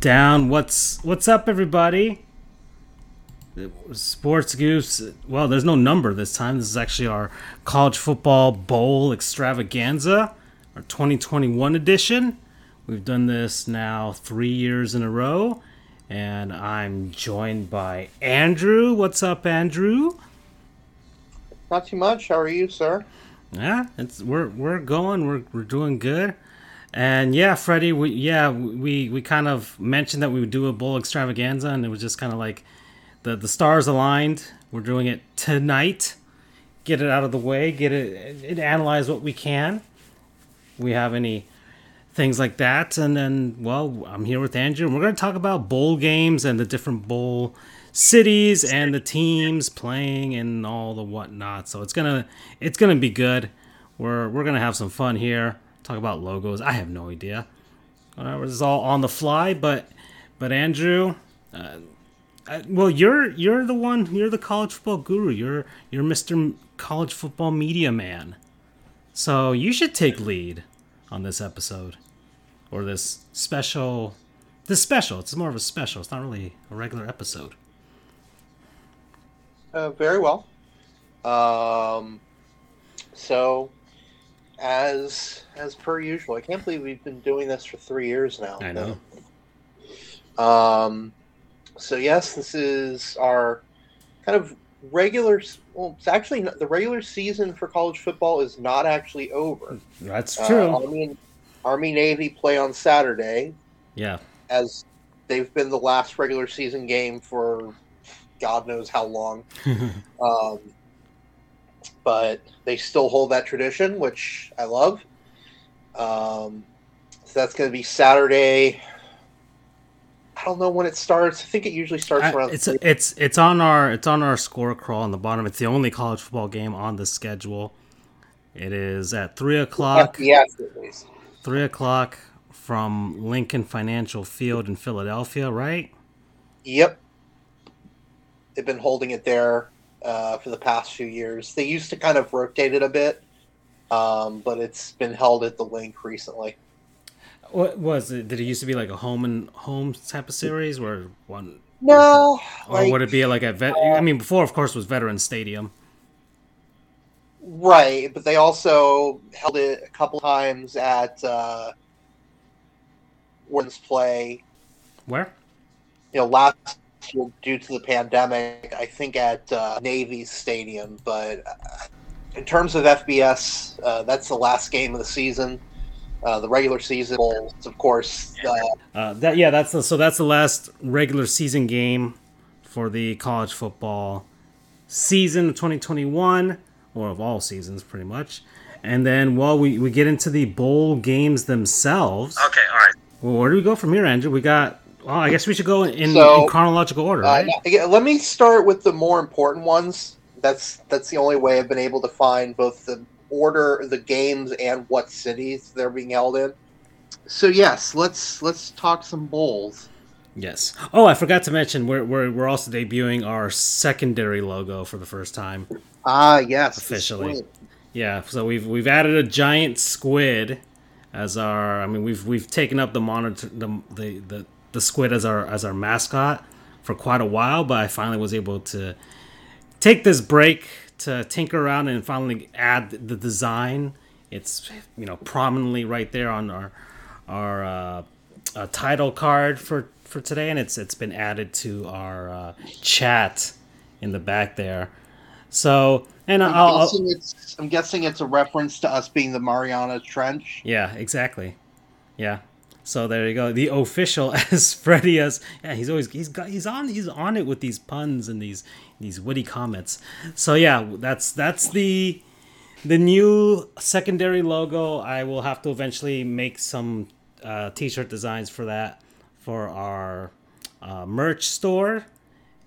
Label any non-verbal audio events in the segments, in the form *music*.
down. What's what's up, everybody? Sports Goofs. Well, there's no number this time. This is actually our college football bowl extravaganza, our 2021 edition. We've done this now three years in a row, and I'm joined by Andrew. What's up, Andrew? Not too much. How are you, sir? Yeah, it's we're we're going. We're we're doing good. And yeah, Freddie, we yeah we we kind of mentioned that we would do a bowl extravaganza, and it was just kind of like the the stars aligned. We're doing it tonight. Get it out of the way. Get it and analyze what we can. We have any things like that, and then well, I'm here with Andrew, and we're going to talk about bowl games and the different bowl cities and the teams playing and all the whatnot. So it's gonna it's gonna be good. We're we're gonna have some fun here. Talk about logos. I have no idea. Uh, this is all on the fly, but but Andrew, uh, uh, well, you're you're the one. You're the college football guru. You're you're Mister College Football Media Man. So you should take lead on this episode or this special. This special. It's more of a special. It's not really a regular episode. Uh, very well. Um, so, as as per usual, I can't believe we've been doing this for three years now. I know. Um, so yes, this is our kind of regular. Well, it's actually not, the regular season for college football is not actually over. That's true. Uh, Army, Army Navy play on Saturday. Yeah. As they've been the last regular season game for God knows how long. *laughs* um, but they still hold that tradition, which I love. Um, so that's going to be Saturday. I don't know when it starts. I think it usually starts I- around. it's it's it's on our it's on our score crawl on the bottom. It's the only college football game on the schedule. It is at three o'clock. At. Three o'clock from Lincoln Financial Field in Philadelphia, right? Yep. They've been holding it there uh, for the past few years. They used to kind of rotate it a bit, um, but it's been held at the link recently. What was it? Did it used to be like a home and home type of series where one, No, or like, would it be like a vet? I mean, before of course was Veterans Stadium. right? But they also held it a couple times at uh, Women's Play. Where? You know, last due to the pandemic, I think at uh, Navy's Stadium. But uh, in terms of FBS, uh, that's the last game of the season. Uh, the regular season bowls, of course. Uh, Uh, that yeah, that's the, so that's the last regular season game for the college football season of 2021, or of all seasons, pretty much. And then, well, we, we get into the bowl games themselves. Okay, all right. Well, where do we go from here, Andrew? We got. Well, I guess we should go in, So, in chronological order, Uh, right? yeah, let me start with the more important ones. That's that's the only way I've been able to find both the order, the games, and what cities they're being held in. So yes, let's let's talk some bowls. Yes. Oh, I forgot to mention we're we're, we're also debuting our secondary logo for the first time. Ah, yes, Officially. Yeah, so we've we've added a giant squid as our. I mean, we've we've taken up the monitor the the the, the squid as our as our mascot for quite a while, but I finally was able to take this break to tinker around and finally add the design. It's you know prominently right there on our our uh, uh, title card for for today, and it's it's been added to our uh, chat in the back there. So and I'm, I'll, guessing it's I'm guessing it's a reference to us being the Mariana Trench. Yeah, exactly. Yeah. So there you go. The official *laughs* as Freddy as yeah, he's always he's got he's on he's on it with these puns and these these witty comments. So yeah, that's that's the the new secondary logo. I will have to eventually make some uh, t-shirt designs for that for our uh, merch store,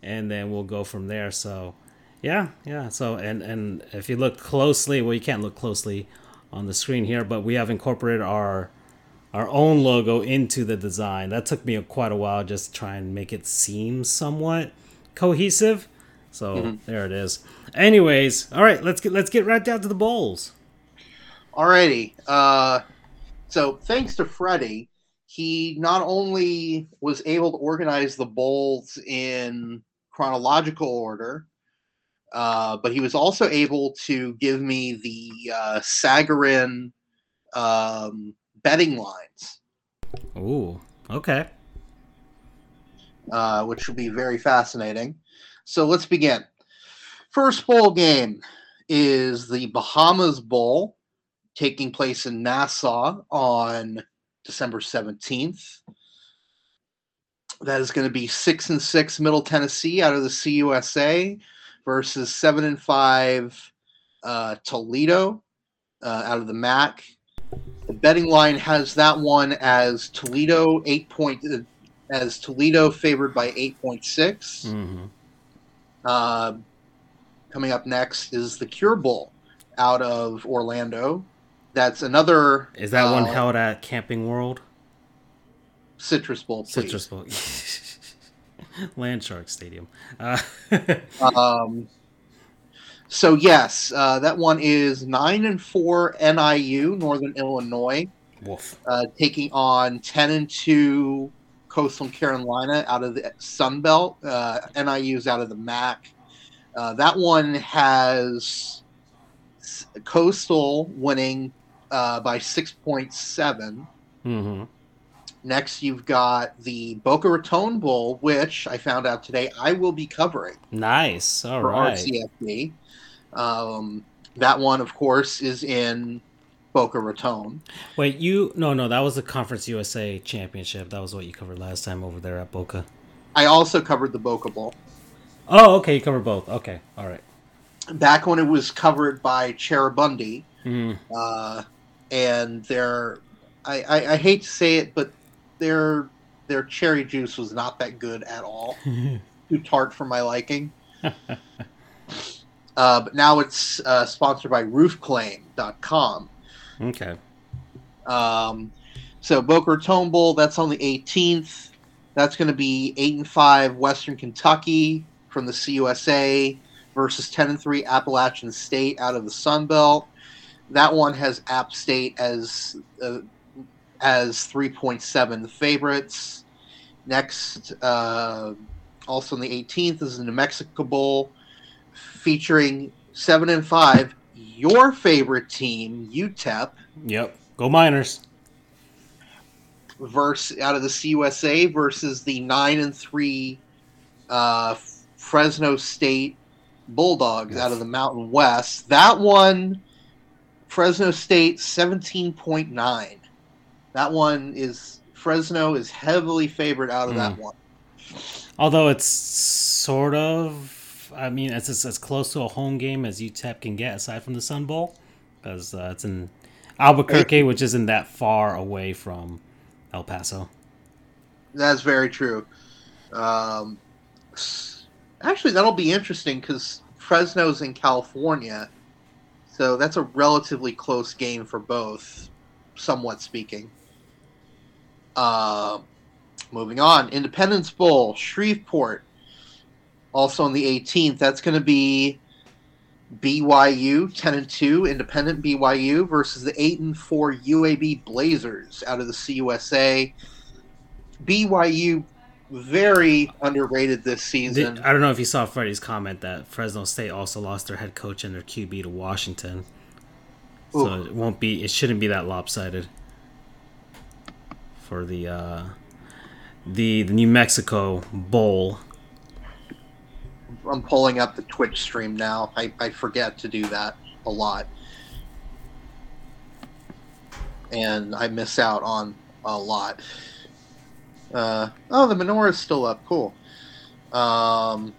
and then we'll go from there. So yeah, yeah. So and and if you look closely, well, you can't look closely on the screen here, but we have incorporated our our own logo into the design. That took me quite a while just to try and make it seem somewhat cohesive. So there it is. Anyways, all right, let's get let's get right down to the bowls. Alrighty. Uh, so thanks to Freddie, he not only was able to organize the bowls in chronological order, uh, but he was also able to give me the uh, Sagarin um, betting lines. Ooh, okay. Uh, which will be very fascinating. So let's begin. First bowl game is the Bahamas Bowl, taking place in Nassau on December 17th. That is going to be six and six Middle Tennessee out of the CUSA versus seven and five uh, Toledo uh, out of the MAC. The betting line has that one as Toledo eight point uh, as Toledo favored by eight point six. Mm-hmm. Uh, coming up next is the Cure Bowl out of Orlando. That's another. Is that one uh, held at Camping World? Citrus Bowl? Please. Citrus Bowl. *laughs* Land Shark Stadium. Uh, *laughs* Um, so yes, uh, that one is nine and four NIU Northern Illinois uh, taking on ten and two Coastal Carolina out of the Sun Belt. Uh, NIU's out of the MAC. Uh, that one has Coastal winning uh, by six point seven. Mm-hmm. Next, you've got the Boca Raton Bowl, which I found out today I will be covering. Nice. All for right. RCFB. Um, that one, of course, is in Boca Raton. Wait, you? No, no, that was the Conference USA Championship. That was what you covered last time over there at Boca. I also covered the Boca Bowl Oh, okay. You covered both. Okay. All right. back when it was covered by Cheribundi, Mm. uh, and their I, I, I hate to say it, but their their cherry juice was not that good at all. *laughs* Too tart for my liking. *laughs* Uh, but now it's uh, sponsored by RoofClaim.com. okay. Um, so Boca Raton Bowl, that's on the 18th. That's going to be eight and five Western Kentucky from the CUSA versus 10 and three Appalachian State out of the Sun Belt. That one has App State as uh, as 3.7 favorites. Next, uh, also on the 18th, is the New Mexico Bowl featuring seven and five. Your favorite team, UTEP, Yep. Go Miners. versus out of the CUSA versus the nine and three uh, Fresno State Bulldogs out of the Mountain West. That one, Fresno State seventeen point nine. That one is Fresno is heavily favored out of that Hmm. one. Although it's sort of, I mean, it's as, as close to a home game as UTEP can get, aside from the Sun Bowl, because uh, it's in Albuquerque, which isn't that far away from El Paso. That's very true. Um, actually, that'll be interesting because Fresno's in California, so that's a relatively close game for both, somewhat speaking. Uh, moving on, Independence Bowl, Shreveport, also on the 18th. That's going to be BYU 10 and 2, Independent BYU versus the 8 and 4 UAB Blazers out of the CUSA. BYU very underrated this season. I don't know if you saw Freddie's comment that Fresno State also lost their head coach and their QB to Washington, so it won't be. It shouldn't be that lopsided for the uh, the the New Mexico Bowl. I'm pulling up the Twitch stream now. I, I forget to do that a lot. And I miss out on a lot. Uh, oh, the menorah's still up. Cool. Um,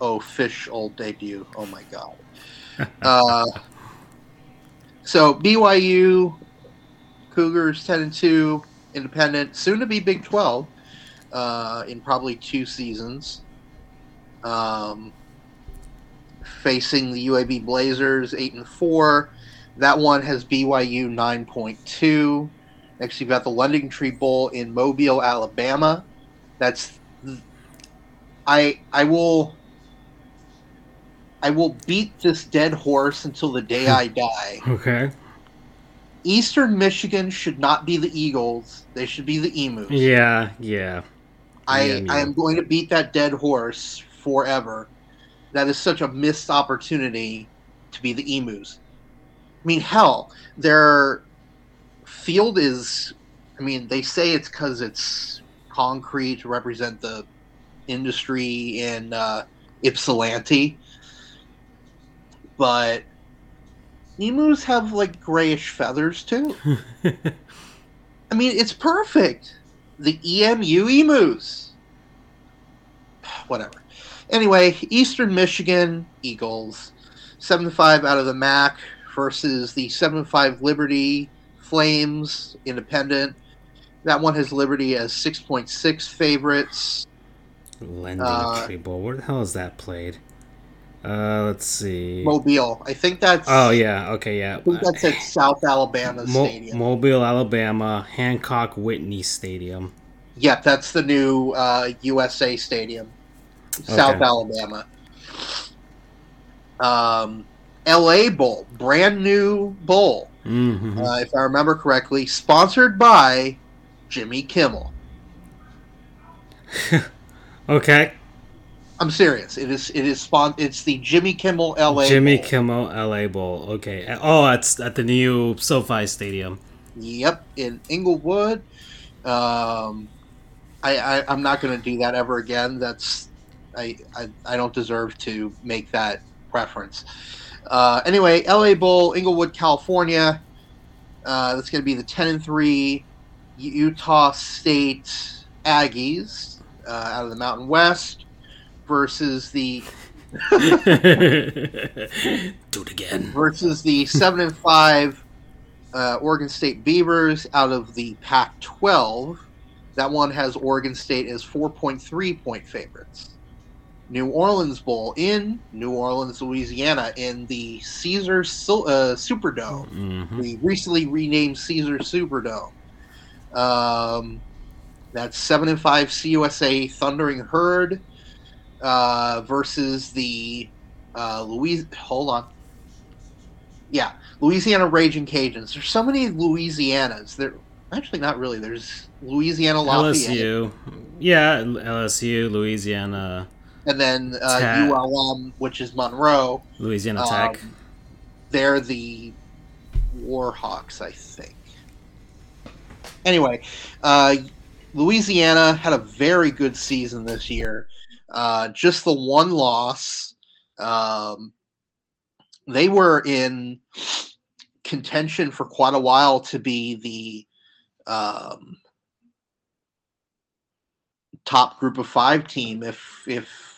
oh, Fish old debut. Oh my god. *laughs* uh, so BYU, Cougars 10 and 2, independent, soon to be Big 12 uh, in probably two seasons um, facing the UAB Blazers, eight and four. That one has BYU nine point two. Next, you've got the LendingTree Bowl in Mobile, Alabama. That's I I will I will beat this dead horse until the day I *laughs* die. Okay. Eastern Michigan should not be the Eagles. They should be the Emus. Yeah, yeah. I, Yeah, I am going to beat that dead horse forever. That is such a missed opportunity to be the Emus. I mean, hell, their field is. I mean, they say it's because it's concrete to represent the industry in uh, Ypsilanti, but emus have like grayish feathers too. *laughs* I mean, it's perfect. The EMU emus. *sighs* Whatever. Anyway, Eastern Michigan Eagles, seven five out of the MAC versus the seven five Liberty Flames Independent. That one has Liberty as six point six favorites. Lending Uh, Tree Bowl. Where the hell is that played? Uh, let's see. Mobile. I think that's. oh yeah. Okay. Yeah. I think that's at South Alabama Mo- Stadium. Mobile, Alabama, Hancock Whitney Stadium. Yep, that's the new uh, USA Stadium, South Okay. Alabama. Um, LA Bowl, brand new bowl, hmm uh, if I remember correctly, sponsored by Jimmy Kimmel. *laughs* okay. I'm serious. It is. It is spon- It's the Jimmy Kimmel LA. Jimmy Bowl. Kimmel LA Bowl. Okay. Oh, it's at the new SoFi Stadium. Yep, in Inglewood. Um, I, I I'm not going to do that ever again. That's I, I I don't deserve to make that reference. Uh, anyway, LA Bowl, Inglewood, California. Uh, that's going to be the ten and three Utah State Aggies uh, out of the Mountain West versus the *laughs* Do it again. versus the seven and five uh, Oregon State Beavers out of the Pac-12. That one has Oregon State as 4.3 point favorites. New Orleans Bowl in New Orleans, Louisiana, in the Caesar uh, Superdome, hmm the recently renamed Caesar Superdome. Um, that's seven and five CUSA Thundering Herd uh, versus the uh, Louis. Hold on. Yeah, Louisiana Raging Cajuns. There's so many Louisianas. There, actually, not really. There's Louisiana Lafayette, LSU. Yeah, LSU, Louisiana, and then uh. ULM, which is Monroe. Louisiana Um, Tech. They're the Warhawks, I think. Anyway, uh, Louisiana had a very good season this year. Uh, just the one loss. Um, they were in contention for quite a while to be the um, top group of five team if if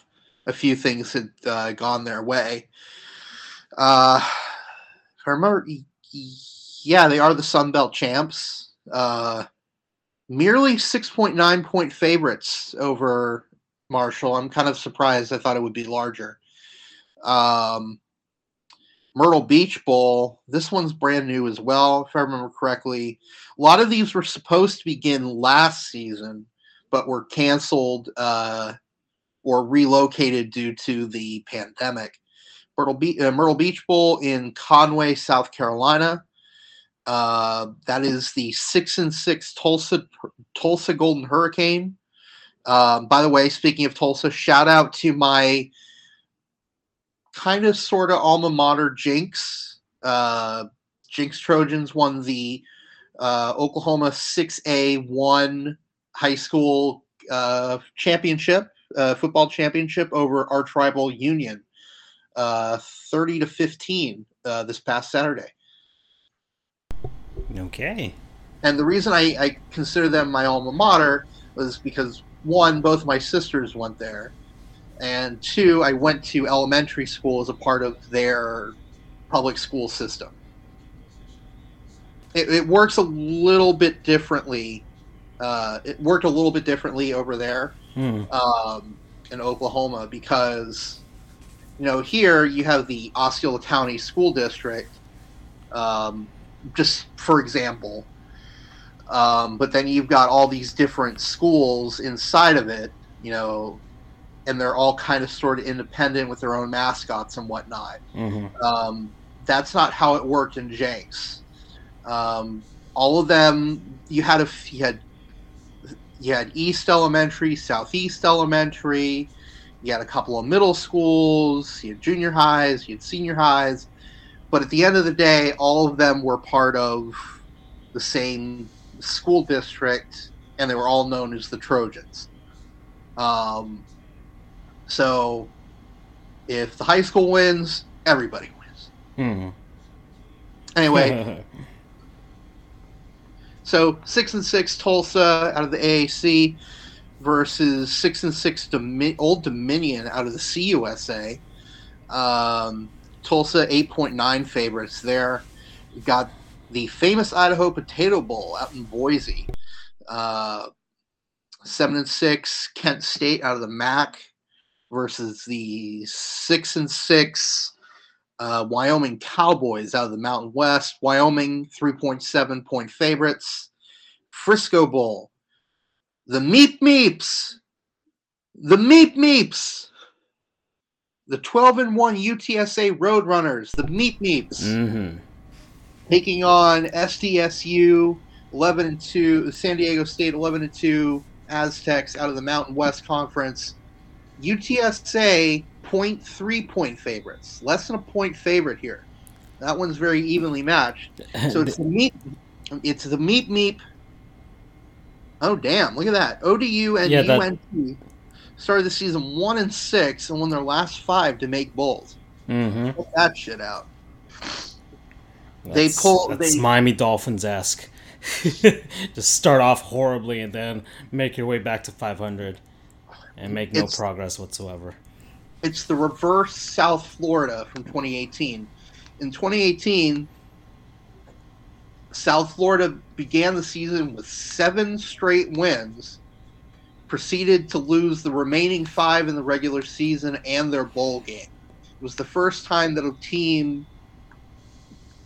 a few things had uh, gone their way. Uh, remember, yeah, they are the Sun Belt champs. Uh, merely 6.9 point favorites over Marshall. I'm kind of surprised. I thought it would be larger. Um, Myrtle Beach Bowl. This one's brand new as well, if I remember correctly. A lot of these were supposed to begin last season, but were canceled uh, or relocated due to the pandemic. Myrtle, Be- uh, Myrtle Beach Bowl in Conway, South Carolina. Uh, that is the six and six Tulsa Tulsa Golden Hurricane. Um, by the way, speaking of Tulsa, shout out to my kind of sort of alma mater Jenks. Uh, Jenks Trojans won the uh, Oklahoma 6A one high school uh, championship, uh, football championship over our tribal Union, uh, 30 to 15 uh, this past Saturday. Okay. And the reason I, I consider them my alma mater was because one, both my sisters went there, and two, I went to elementary school as a part of their public school system. It, it works a little bit differently. Uh, it worked a little bit differently over there Hmm. um, in Oklahoma because, you know, here you have the Osceola County School District, um, just for example. Um, but then you've got all these different schools inside of it, you know, and they're all kind of sort of independent with their own mascots and whatnot. hmm Um, that's not how it worked in Jenks. Um, all of them, you had a you had you had East Elementary, Southeast Elementary. You had a couple of middle schools. You had junior highs. You had senior highs. But at the end of the day, all of them were part of the same school district, and they were all known as the Trojans. Um, so if the high school wins, everybody wins. Hmm. Anyway, *laughs* so six and six Tulsa out of the AAC versus six and six Domi- Old Dominion out of the CUSA. Um, Tulsa eight point nine favorites there. We've got the famous Idaho Potato Bowl out in Boise. Uh, seven and six Kent State out of the MAC versus the six and six uh, Wyoming Cowboys out of the Mountain West. Wyoming 3.7 point favorites. Frisco Bowl. The Meep Meeps. The Meep Meeps. The 12 and 1 UTSA Roadrunners. The Meep Meeps. Mm-hmm. Taking on SDSU 11 and 2. San Diego State 11 and 2. Aztecs out of the Mountain West Conference. UTSA 0.3 point favorites, less than a point favorite here. That one's very evenly matched. So it's the meep, it's the meep meep. Oh damn! Look at that. ODU and Yeah, that- UNT started the season one and six and won their last five to make bowls. Mm-hmm. That shit out. They pull- That's they- Miami Dolphins esque. *laughs* Just start off horribly and then make your way back to 500 and make no progress whatsoever. It's the reverse South Florida from 2018. In 2018, South Florida began the season with seven straight wins, proceeded to lose the remaining five in the regular season and their bowl game. It was the first time that a team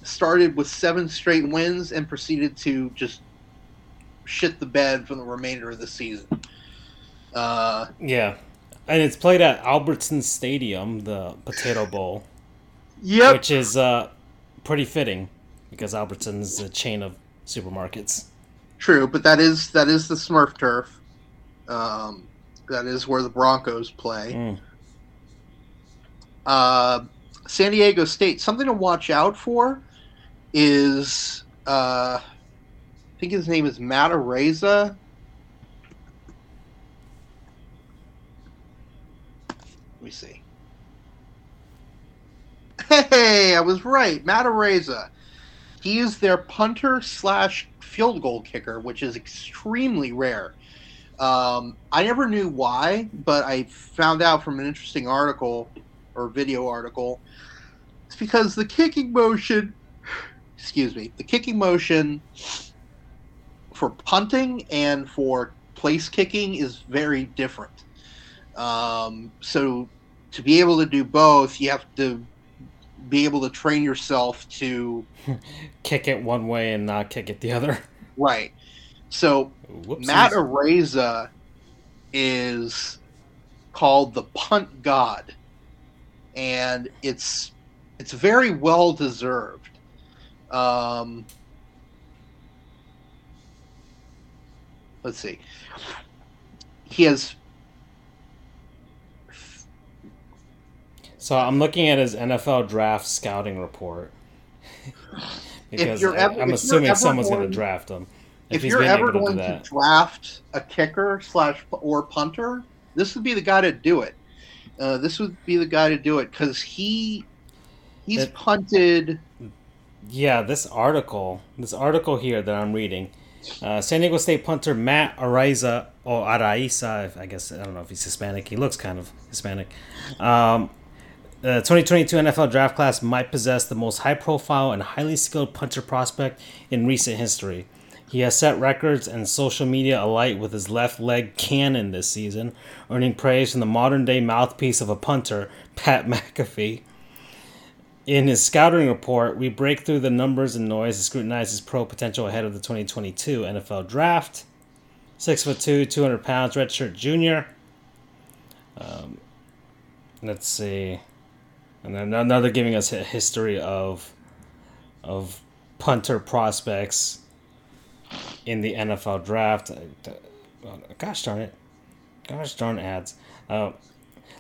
started with seven straight wins and proceeded to just shit the bed for the remainder of the season. Uh, Yeah. And it's played at Albertson Stadium, the Potato Bowl, yep. which is uh, pretty fitting because Albertson's a chain of supermarkets. True, but that is that is the Smurf turf. Um, that is where the Broncos play. Mm. Uh, San Diego State. Something to watch out for is uh, I think his name is Matt Araiza. Me see. Hey, I was right. Matt Araiza. He is their punter slash field goal kicker, which is extremely rare. Um, I never knew why, but I found out from an interesting article or video article. It's because the kicking motion, excuse me, the kicking motion for punting and for place kicking is very different. Um, so to be able to do both, you have to be able to train yourself to *laughs* Kick it one way and not kick it the other. right. So Whoopsies. Matt Araiza is called the punt god, and it's it's very well deserved. Um, let's see. He has So I'm looking at his NFL draft scouting report. *laughs* because I- ever- I'm if you're assuming someone's going to draft him. if, he's you're ever to going to that. draft a kicker slash or punter, this would be the guy to do it. Uh, this would be the guy to do it because he he's It- punted. Yeah, this article, this article here that I'm reading, uh, San Diego State punter Matt Araiza or Araiza, if- I guess I don't know if he's Hispanic. He looks kind of Hispanic. Um, the 2022 NFL draft class might possess the most high-profile and highly skilled punter prospect in recent history. He has set records and social media alight with his left leg cannon this season, earning praise from the modern-day mouthpiece of a punter, Pat *laughs* McAfee. In his scouting report, we break through the numbers and noise to scrutinize his pro potential ahead of the 2022 NFL Draft. Six foot two, 200 pounds, redshirt junior. Um, let's see, and then another giving us a history of of punter prospects in the NFL draft. Gosh darn it! Gosh darn ads. Uh,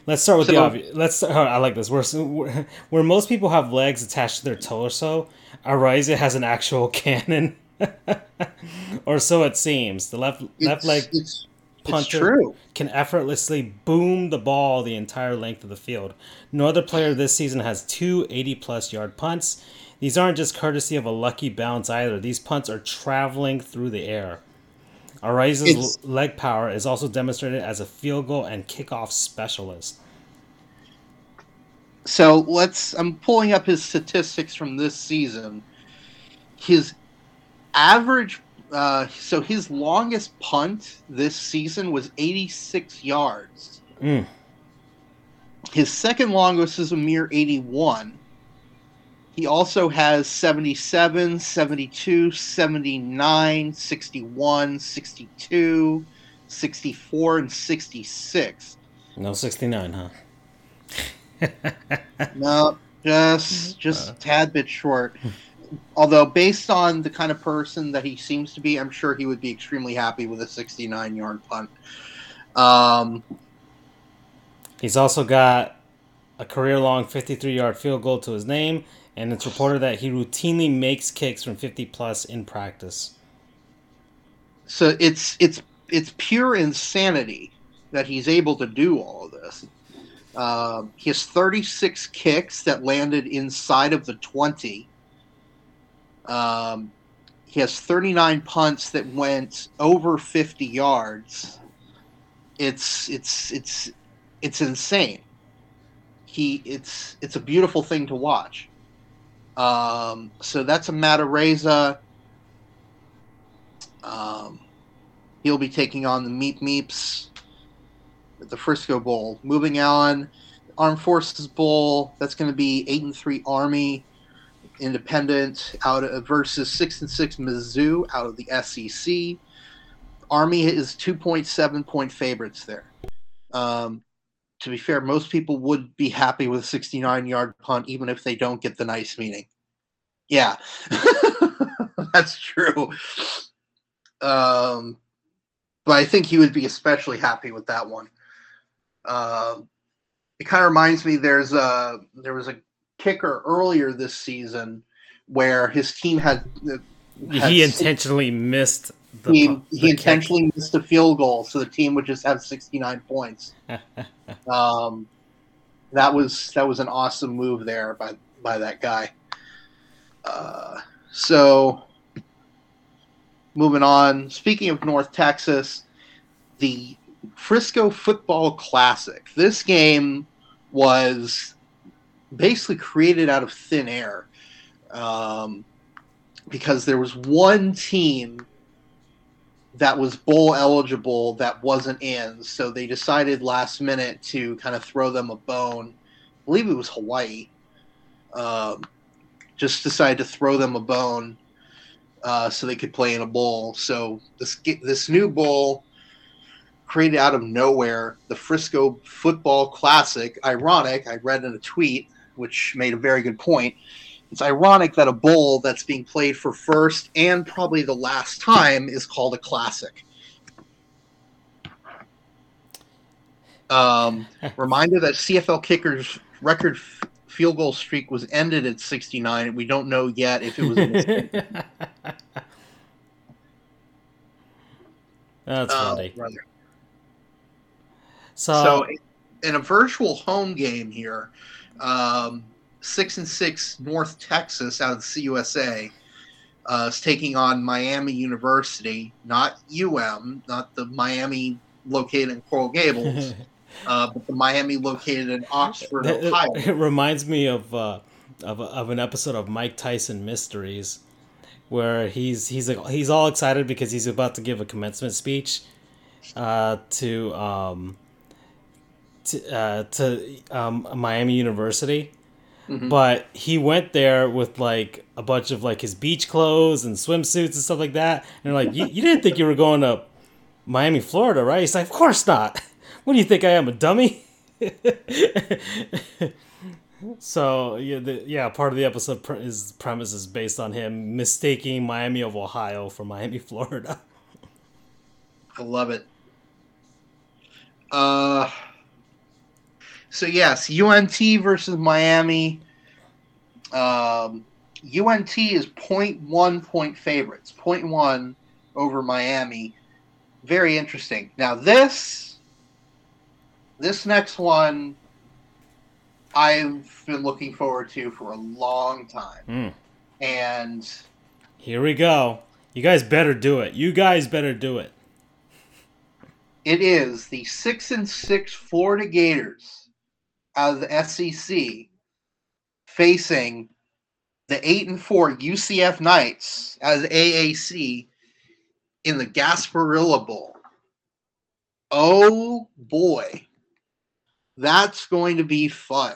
let's start with so, the obvious. Let's. Uh, I like this. Where, where most people have legs attached to their torso, Araiza has an actual *laughs* cannon, *laughs* or so it seems. The left left leg it's, punter can effortlessly boom the ball the entire length of the field. No other player this season has two 80 plus yard punts. These aren't just courtesy of a lucky bounce either. These punts are traveling through the air. Araiza's leg power is also demonstrated as a field goal and kickoff specialist. So let's. I'm pulling up his statistics from this season. His average. Uh, so his longest punt this season was 86 yards. Mm. His second longest is a mere 81. He also has 77, 72, 79, 61, 62, 64, and 66. No 69, huh? no, just *laughs* just uh. tad bit short. *laughs* Although, based on the kind of person that he seems to be, I'm sure he would be extremely happy with a 69 yard punt. Um, He's also got a career long 53 yard field goal to his name and it's reported that he routinely makes kicks from 50 plus in practice. So it's it's it's pure insanity that he's able to do all of this. Um, he has 36 kicks that landed inside of the 20. Um, he has 39 punts that went over 50 yards. It's it's it's it's insane. He it's it's a beautiful thing to watch. Um, so that's a Matt Araiza. Um, he'll be taking on the Meep Meeps at the Frisco Bowl. Moving on, Armed Forces Bowl. That's going to be eight and three Army Independent out of, versus six and six Mizzou out of the SEC. Army is two point seven point favorites there. Um, to be fair, most people would be happy with a 69 yard punt, even if they don't get the nice meaning. Yeah, *laughs* that's true. Um, but I think he would be especially happy with that one. Uh, it kind of reminds me there's a there was a kicker earlier this season where his team had, had he intentionally missed the, he, the he intentionally missed a field goal, so the team would just have 69 points. *laughs* um, that was that was an awesome move there by by that guy. Uh, so, moving on. Speaking of North Texas, the Frisco Football Classic. This game was basically created out of thin air um, because there was one team that was bowl eligible that wasn't in. So they decided last minute to kind of throw them a bone. I believe it was Hawaii. Um, just decided to throw them a bone uh, so they could play in a bowl. So this this new bowl created out of nowhere, the Frisco Football Classic. Ironic, I read in a tweet which made a very good point. It's ironic that a bowl that's being played for first and probably the last time is called a classic. Um, *laughs* reminder that CFL kickers record field goal streak was ended at 69. We don't know yet if it was. *laughs* That's uh, funny. So, so, in a virtual home game here, um, six and six North Texas out of the CUSA uh, is taking on Miami University, not UM, not the Miami located in Coral Gables. *laughs* uh, but the Miami located in Oxford, Ohio. It, *laughs* reminds me of uh, of, of an episode of Mike Tyson Mysteries, where he's he's he's all excited because he's about to give a commencement speech uh, to um, to uh, to um, Miami University. Mm-hmm. But he went there with like a bunch of like his beach clothes and swimsuits and stuff like that. And they're like, you, you didn't think you were going to Miami, Florida, right? He's like, of course not. *laughs* What do you think I am, a dummy? *laughs* So yeah, the, yeah, part of the episode is premise is based on him mistaking Miami of Ohio for Miami, *laughs* Florida. I love it. Uh, so yes, UNT versus Miami. Um, UNT is 0.1 point favorites, 0.1 over Miami. Very interesting. Now this, this next one, I've been looking forward to for a long time, Mm. and Here we go. You guys better do it. You guys better do it. it is the six and six Florida Gators out of the SEC facing the eight and four UCF Knights as AAC in the Gasparilla Bowl. Oh boy, that's going to be fun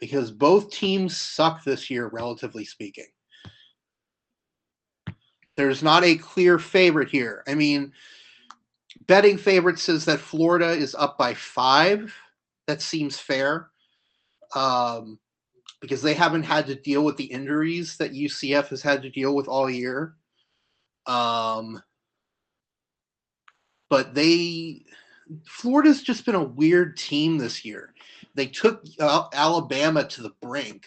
because both teams suck this year, relatively speaking. There's not a clear favorite here. I mean, betting favorite says that Florida is up by five. That seems fair um, because they haven't had to deal with the injuries that UCF has had to deal with all year. Um, but they, Florida's just been a weird team this year. They took uh, Alabama to the brink.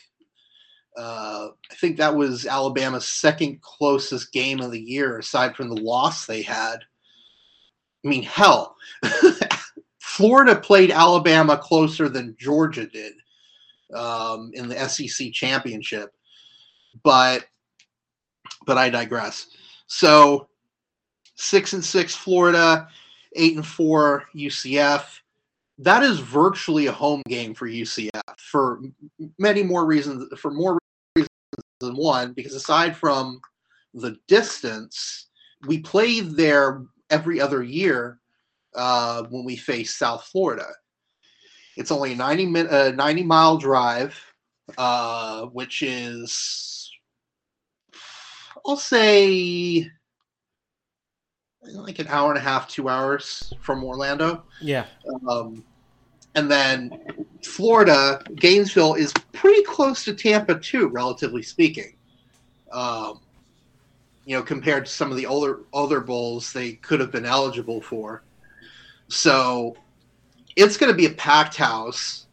Uh, I think that was Alabama's second closest game of the year, aside from the loss they had. I mean, hell, *laughs* Florida played Alabama closer than Georgia did um, in the SEC championship, but but I digress. So six and six Florida, eight and four UCF. That is virtually a home game for UCF for many more reasons. For more reasons than one, because aside from the distance, we play there every other year uh, when we face South Florida. It's only a 90 minute, uh, 90 mile drive, uh, which is, I'll say, like an hour and a half, two hours from Orlando. Yeah. Um, and then Florida, Gainesville is pretty close to Tampa too, relatively speaking. Um, you know, compared to some of the older other bowls they could have been eligible for. So it's going to be a packed house.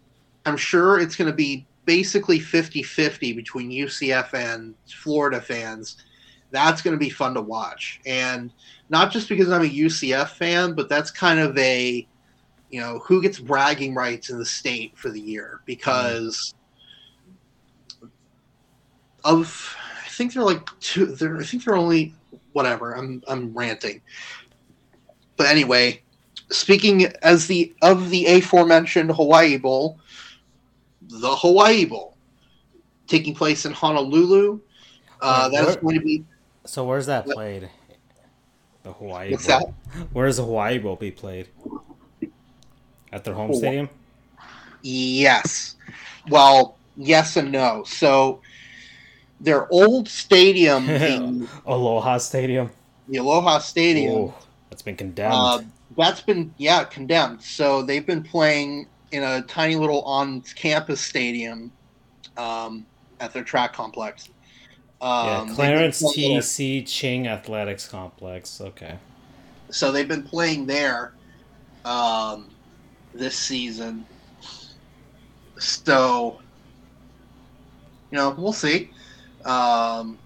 I'm sure it's going to be basically 50-50 between UCF and Florida fans. That's going to be fun to watch. And not just because I'm a UCF fan, but that's kind of a you know, who gets bragging rights in the state for the year because of I think they're like two they're I think they're only whatever. I'm I'm ranting. But anyway, speaking as the of the aforementioned Hawaii Bowl, the Hawaii Bowl taking place in Honolulu. Uh, that's going to be So where's that played? The Hawaii what's Bowl. that? Where's the Hawaii Bowl be played? At their home Hawaii. stadium? Yes. Well, yes and no. So their old stadium *laughs* in Aloha Stadium. the Aloha Stadium. Ooh, that's been condemned. Uh, that's been yeah condemned. So they've been playing in a tiny little on-campus stadium um, at their track complex. Um, yeah, Clarence T.C. Ching Athletics Complex. Okay. So they've been playing there um, this season. So you know we'll see um,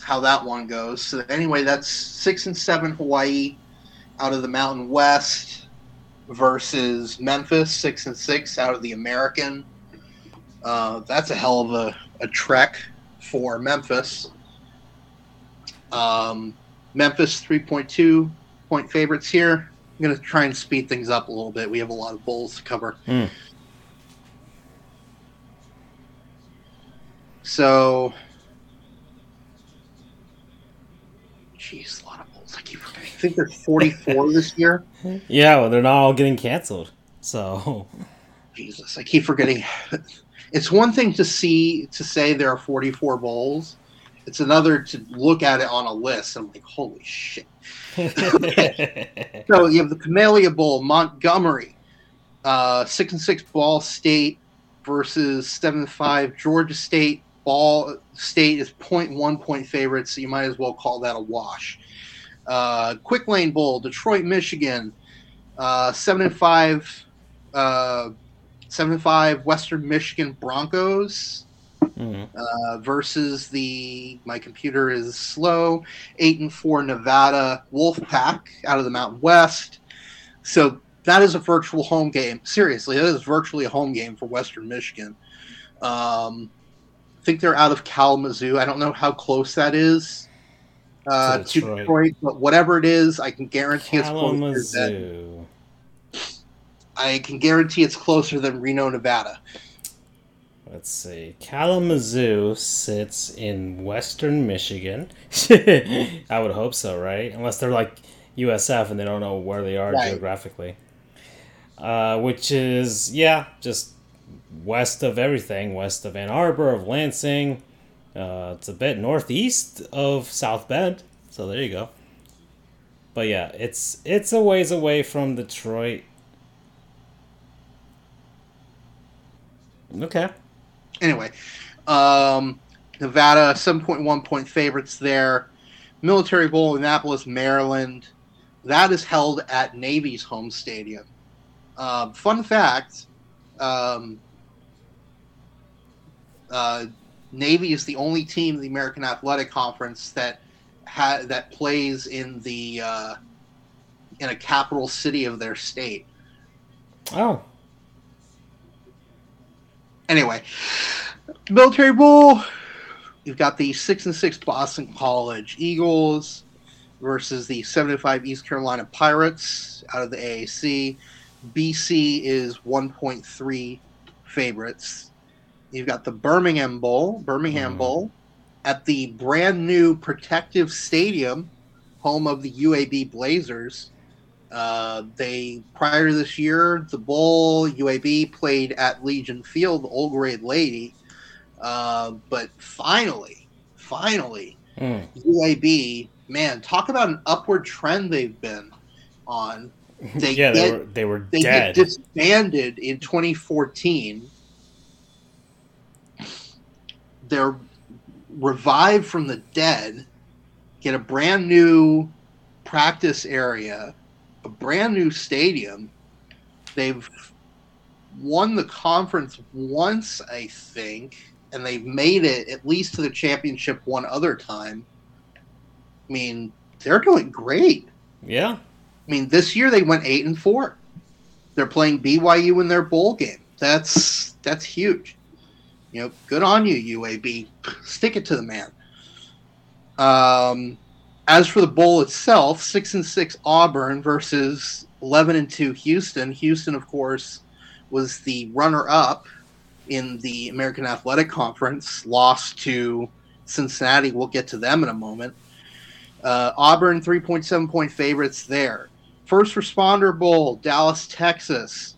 how that one goes. So anyway, that's six and seven Hawaii out of the Mountain West versus Memphis six and six out of the American. Uh, that's a hell of a, a trek for Memphis. Um, Memphis three point two point favorites here. I'm going to try and speed things up a little bit. We have a lot of bowls to cover. Hmm. So, jeez, a lot of bowls. I keep forgetting. I think there's 44 this year. Yeah, well, they're not all getting canceled. So, Jesus, I keep forgetting. It's one thing to see to say there are 44 bowls. It's another to look at it on a list. I'm like, holy shit. *laughs* So you have the Camellia Bowl, Montgomery, uh, six and six Ball State, versus seven and five Georgia State. Ball State is 0.1 point favorites, so you might as well call that a wash. Uh, Quick Lane Bowl, Detroit, Michigan, uh, seven and five, uh, seven and five Western Michigan Broncos Mhm. uh, versus the my computer is slow eight and four Nevada Wolfpack out of the Mountain West. So that is a virtual home game. Seriously, that is virtually a home game for Western Michigan. Um, I think they're out of Kalamazoo. I don't know how close that is uh, To Detroit. Detroit, but whatever it is, I can guarantee it's closer than I can guarantee it's closer than Reno, Nevada. Let's see. Kalamazoo sits in western Michigan. *laughs* I would hope so, right? Unless they're like USF and they don't know where they are Right. geographically. Uh, which is, yeah, just west of everything. West of Ann Arbor, of Lansing. Uh, it's a bit northeast of South Bend. So there you go. But yeah, it's it's a ways away from Detroit. Okay. anyway, um, Nevada, 7.1 point favorites there. Military Bowl, in Annapolis, Maryland. That is held at Navy's home stadium. Um, fun fact um, uh, Navy is the only team in the American Athletic Conference that ha- that plays in the uh, in a capital city of their state. Oh, Anyway, military bowl. You've got the six and six Boston College Eagles versus the seven and five East Carolina Pirates out of the AAC. BC is one point three favorites. You've got the Birmingham Bowl, Birmingham Mhm. Bowl, at the brand new Protective Stadium, home of the UAB Blazers. Uh, they prior to this year, the bowl UAB played at Legion Field, the old grade lady. Uh, but finally, finally, mm. UAB, man, talk about an upward trend they've been on. They *laughs* yeah, they get- were they were They dead. get disbanded in 2014. They're revived from the dead, get a brand new practice area, a brand new stadium. They've won the conference once, I think, and they've made it at least to the championship one other time. I mean, they're doing great. yeah, I mean, this year they went eight and four. They're playing BYU in their bowl game. That's that's huge. You know, good on you, UAB. Stick it to the man. Um, as for the bowl itself, six and six Auburn versus eleven and two Houston. Houston, of course, was the runner-up in the American Athletic Conference. Lost to Cincinnati. We'll get to them in a moment. Uh, Auburn, 3.7 point favorites there. First Responder Bowl, Dallas, Texas.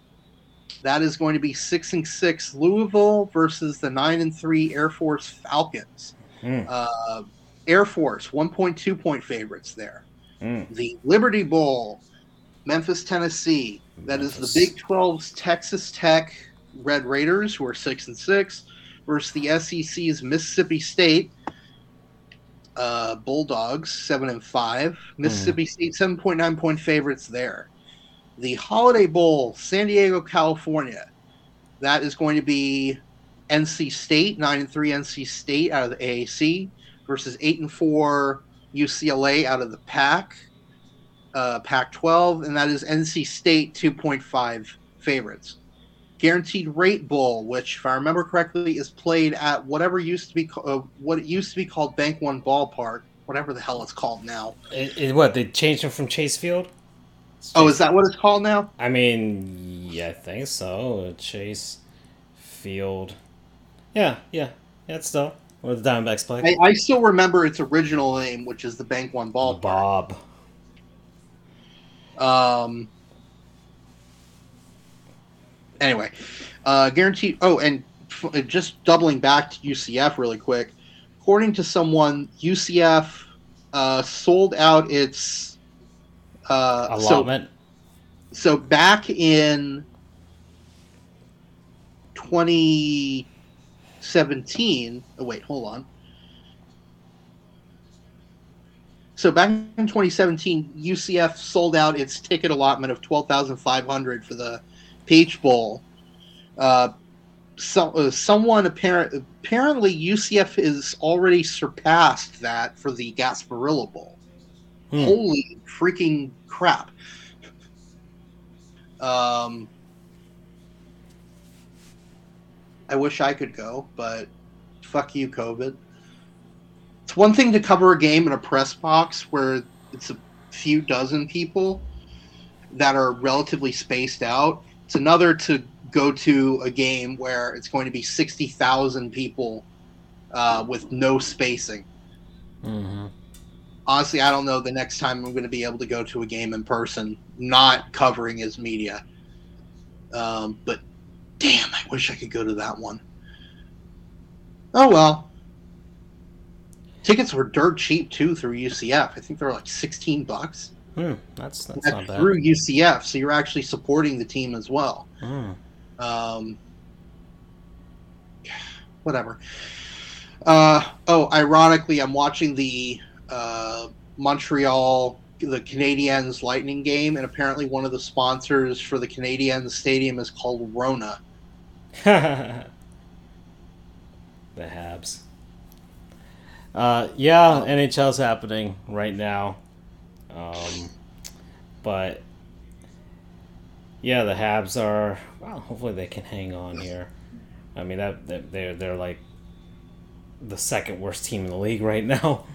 That is going to be 6 and 6 Louisville versus the 9 and 3 Air Force Falcons. Mm, Uh, Air Force, 1.2 point favorites there. mm. The Liberty Bowl, Memphis, Tennessee. That is Memphis. the Big 12's Texas Tech Red Raiders, who are 6 and 6, versus the SEC's Mississippi State uh, Bulldogs, 7 and 5. Mississippi State, 7.9 point favorites there. The Holiday Bowl, San Diego, California. That is going to be NC State, 9 and 3 NC State out of the AAC versus 8 and 4 UCLA out of the PAC, uh, Pac 12, and that is NC State 2.5 favorites. Guaranteed Rate Bowl, which, if I remember correctly, is played at whatever used to be uh, what it used to be called Bank One Ballpark, whatever the hell it's called now. It, it- what they changed it from Chase Field? It's Oh, is that what it's called now? I mean, yeah, I think so. Chase Field. Yeah, yeah, yeah. It's still where the Diamondbacks play. I, I still remember its original name, which is the Bank One Ballpark. Bob. Um. Anyway, uh, guaranteed. Oh, and f- just doubling back to UCF really quick. According to someone, UCF uh, sold out its. Uh, so, Allotment. so back in 2017, oh wait, hold on. So back in 2017, UCF sold out its ticket allotment of 12,500 for the Peach Bowl. Uh, so, uh, someone apparent, apparently UCF is already surpassed that for the Gasparilla Bowl. Hmm. Holy freaking crap! Um, I wish I could go, but fuck you, COVID. It's one thing to cover a game in a press box where it's a few dozen people that are relatively spaced out. It's another to go to a game where it's going to be 60,000 people uh, with no spacing. hmm Honestly, I don't know the next time I'm going to be able to go to a game in person, not covering as media. Um, but damn, I wish I could go to that one. Oh well. Tickets were dirt cheap too through UCF. I think they were like 16 bucks. Hmm. That's that's That's not bad. through UCF, so you're actually supporting the team as well. Hmm. Um, whatever. Uh, oh, ironically, I'm watching the uh, Montreal, the Canadiens Lightning game, and apparently one of the sponsors for the Canadiens stadium is called Rona. *laughs* the Habs. Uh, yeah, NHL's happening right now. Um, but yeah, the Habs are. Well, hopefully they can hang on here. I mean that, that they're they're like the second worst team in the league right now. *laughs*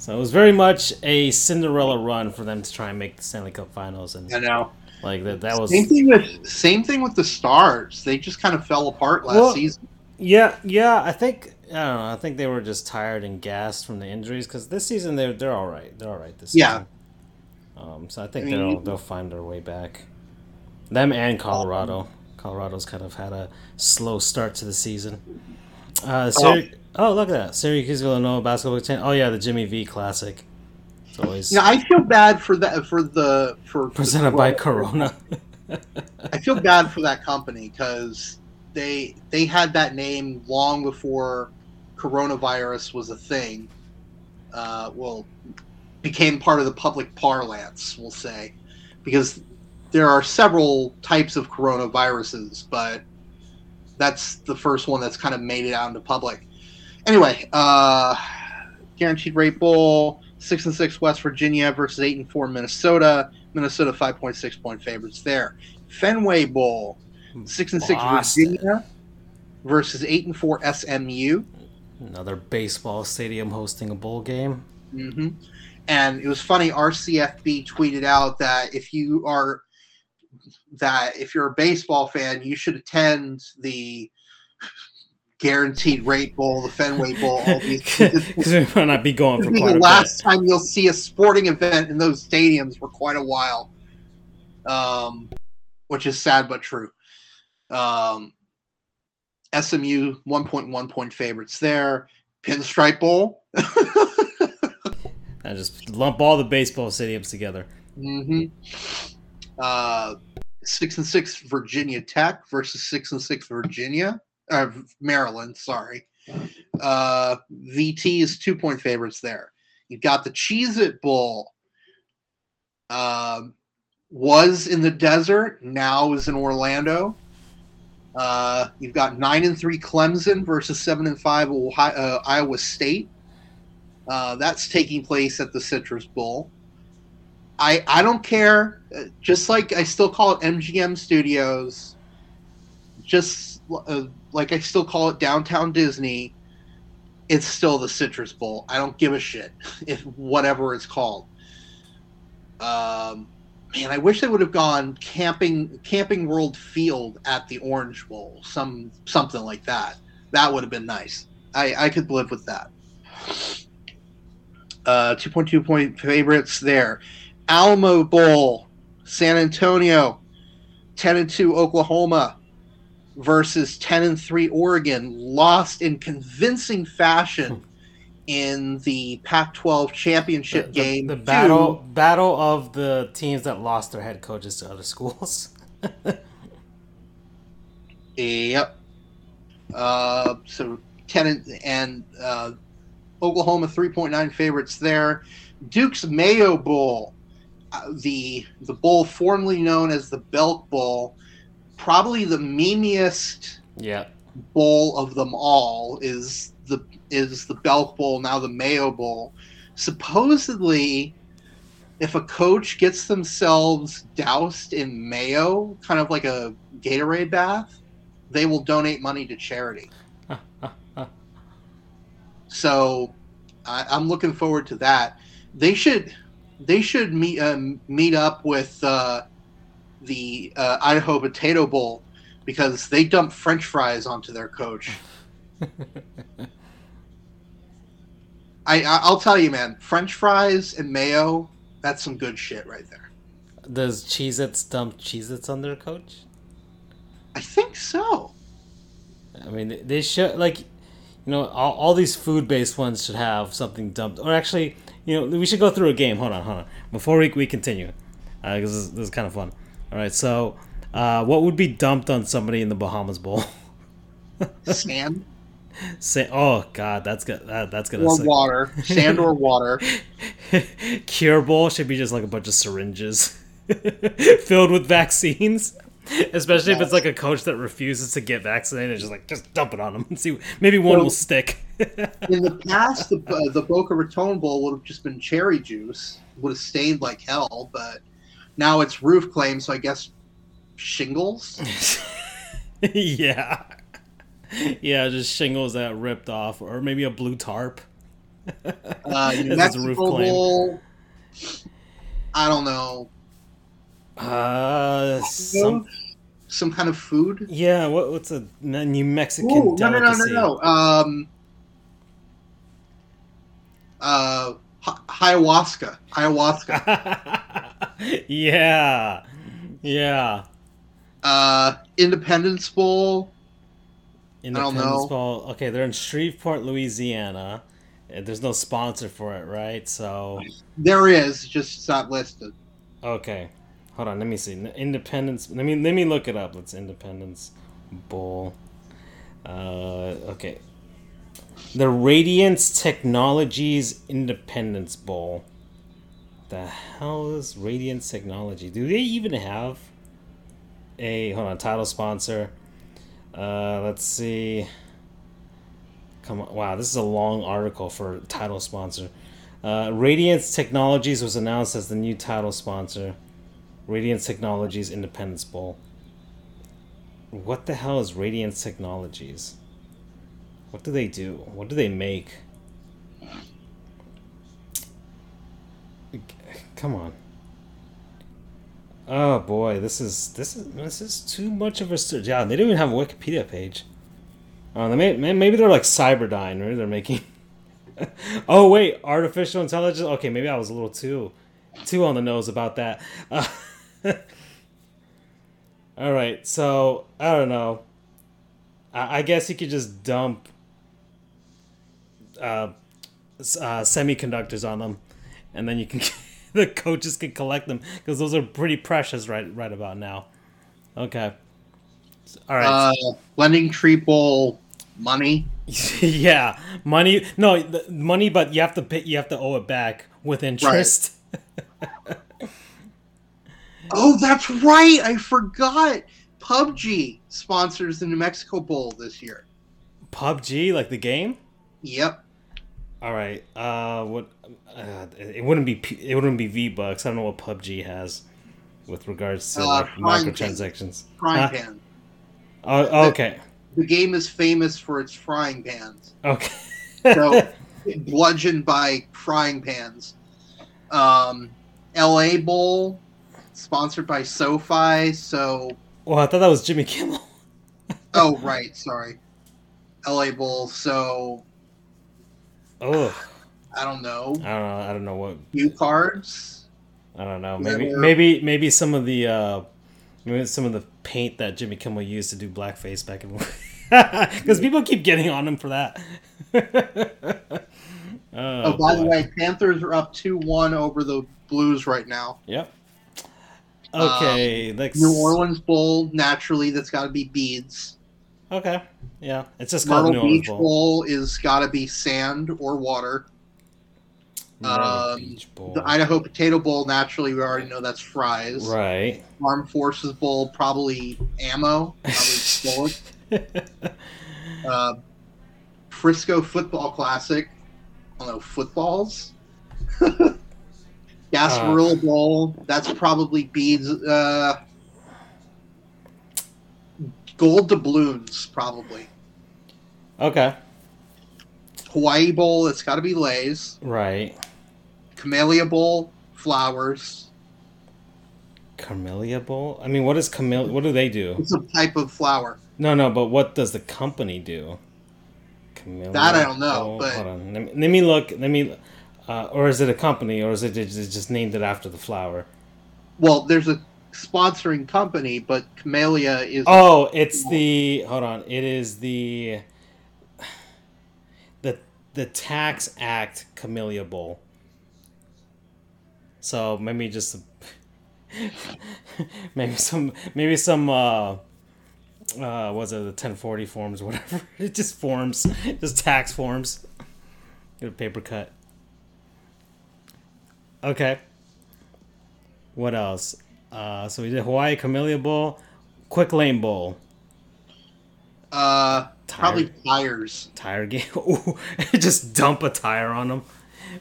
So it was very much a Cinderella run for them to try and make the Stanley Cup Finals, and I know. like that that was Same thing with same thing with the Stars. They just kind of fell apart last Well- season. Yeah, yeah. I think I don't know. I think they were just tired and gassed from the injuries because this season they're they're all right. They're all right this Yeah. season. Um, so I think I mean, they'll they'll find their way back. Them and Colorado. Colorado's kind of had a slow start to the season. Uh, Syrac- oh. look at that Syracuse Villanova basketball team. Oh yeah, the Jimmy V Classic. It's always know, I feel bad for that for the for presented by Corona. I feel bad for that company because they they had that name long before coronavirus was a thing. Uh, well, became part of the public parlance, we'll say, because there are several types of coronaviruses, but that's the first one that's kind of made it out into public. Anyway, uh, guaranteed rate bowl six and six West Virginia versus eight and four Minnesota. Minnesota five point six point favorites there. Fenway Bowl six and six Boston. Virginia versus eight and four SMU. Another baseball stadium hosting a bowl game. hmm And it was funny. RCFB tweeted out that if you are that if you're a baseball fan, you should attend the guaranteed rate bowl, the Fenway Bowl. All *laughs* these Because we might not be going for quite the last time you'll see a sporting event in those stadiums for quite a while, um, which is sad but true. Um, SMU 1.1 point favorites there. Pinstripe Bowl. *laughs* I just lump all the baseball stadiums together. Mm-hmm. Uh, six and six Virginia Tech versus six and six Virginia, uh, Maryland. Sorry. Uh, VT is two point favorites there. You've got the Cheez It Bowl. Um, was in the desert, now is in Orlando. Uh, you've got nine and three Clemson versus seven and five Ohio, uh, Iowa State. Uh, that's taking place at the Citrus Bowl. I I don't care. Just like I still call it MGM Studios. Just uh, like I still call it Downtown Disney. It's still the Citrus Bowl. I don't give a shit *laughs* if whatever it's called. Um, man, I wish they would have gone camping Camping World Field at the Orange Bowl, some something like that. That would have been nice. I I could live with that. Uh, two point two point favorites there. Alamo Bowl, San Antonio, ten and two Oklahoma versus ten and three Oregon, lost in convincing fashion *laughs* in the Pac-12 championship the, game. The to- battle battle of the teams that lost their head coaches to other schools. *laughs* Yep. Uh, so ten and uh, Oklahoma three point nine favorites there. Duke's Mayo Bowl, the the bowl formerly known as the Belk Bowl, probably the memeiest Yeah. bowl of them all is the is the Belk Bowl now the Mayo Bowl. Supposedly, if a coach gets themselves doused in mayo, kind of like a Gatorade bath, they will donate money to charity. *laughs* So, I, I'm looking forward to that. They should they should meet um, meet up with uh, the uh, Idaho Potato Bowl because they dump French fries onto their coach. *laughs* I, I'll tell you, man, French fries and mayo, that's some good shit right there. Does Cheez-Its dump Cheez-Its on their coach? I think so. I mean, they- they should like, you know, all, all these food-based ones should have something dumped. Or actually, you know, we should go through a game. Hold on, hold on. Before we, we continue, because this, is- this is kind of fun. All right, so uh, what would be dumped on somebody in the Bahamas Bowl? *laughs* Sand Say, oh God, that's good. That, that's gonna or suck. water, sand or water. *laughs* Cure Bowl should be just like a bunch of syringes *laughs* filled with vaccines. *laughs* Especially if it's like a coach that refuses to get vaccinated, just like just dump it on them and see maybe one Well- will stick. *laughs* In the past, the uh, the Boca Raton Bowl would have just been cherry juice, would have stained like hell. But now it's roof claim, so I guess shingles. *laughs* yeah, yeah, just shingles that ripped off, or maybe a blue tarp. Uh, New This is a roof claim. Bowl. I don't know. Uh, some Some kind of food. yeah. What, what's a New Mexican Ooh, no, no, no, no, no. Um, uh, hi- ayahuasca. Ayahuasca. *laughs* yeah, yeah. uh, Independence Bowl. don't Independence know. Bowl. Okay, they're in Shreveport, Louisiana. Uh, There's no sponsor for it, right? So, There is, just it's not listed. okay, hold on. Let me see. Independence. Let me let me look it up. Let's Independence Bowl. Uh, okay. The Radiance Technologies Independence Bowl. The hell is Radiance Technology? Do they even have a hold on title sponsor? Uh, let's see. Come on! Wow, this is a long article for title sponsor. Uh, Radiance Technologies was announced as the new title sponsor. Radiance Technologies Independence Bowl. What the hell is Radiance Technologies? What do they do? What do they make? Come on. Oh boy, this is this is this is too much of a. Yeah, they don't even have a Wikipedia page. Oh, they may, may- maybe they're like Cyberdyne, right? They're making. *laughs* oh wait, artificial intelligence. Okay, maybe I was a little too, too on the nose about that. Uh, *laughs* *laughs* all right, so I don't know. I, I guess you could just dump uh, uh, semiconductors on them, and then you can *laughs* the coaches can collect them because those are pretty precious right right about now. Okay. All right. Uh, Lending Bowl money. *laughs* yeah, money. No, the money, but you have to pay. You have to owe it back with interest. Oh, that's right. I forgot. PUBG sponsors the New Mexico Bowl this year. PUBG, like the game. Yep. All right. Uh, what? Uh, it wouldn't be. P- It wouldn't be V Bucks. I don't know what PUBG has with regards to Uh, like, microtransactions. Frying Huh? pan. Oh, okay. The game is famous for its frying pans. Okay. So *laughs* bludgeoned by frying pans. Um, LA Bowl, sponsored by SoFi. So, well, I thought that was Jimmy Kimmel. *laughs* oh right, sorry. LA Bowl. So Oh, I don't know. I don't know. I don't know what. New cards. I don't know. Maybe maybe maybe some of the uh, maybe some of the paint that Jimmy Kimmel used to do blackface back in the *laughs* because people keep getting on him for that. *laughs* oh, Oh, by the way, Panthers are up two one over the Blues right now. Yep. Okay, next. New Orleans Bowl, naturally, that's got to be beads. Okay. Yeah, it's just called Myrtle New Orleans Beach Bowl. Bowl is got to be sand or water. Um, Beach Bowl. The Idaho Potato Bowl, naturally, we already know that's fries. Right. Armed Forces Bowl, probably ammo, probably *laughs* bullets. Uh, Frisco Football Classic, I don't know, footballs. *laughs* Gasparilla Bowl, that's probably beads. Uh, gold doubloons, probably. okay. Hawaii Bowl, it's got to be Lay's. Right. Camellia Bowl, flowers. Camellia Bowl. I mean, what is Camellia? What do they do? It's a type of flower. No, no, but what does the company do? Camellia That I don't know, Bowl? but- hold on. Let me, let me look. Let me. Uh, or is it a company, or is it just, named it after the flower? Well, there's a sponsoring company, but Camellia is. Oh, it's the. Hold on. It is the. The the Tax Act Camellia Bowl. So maybe just. *laughs* maybe some maybe some uh uh was it the 1040 forms or whatever it *laughs* just forms just tax forms get a paper cut okay what else uh so we did hawaii camellia bowl quick lane bowl uh, probably Tire- tires. tire game *laughs* Ooh, *laughs* just dump a tire on them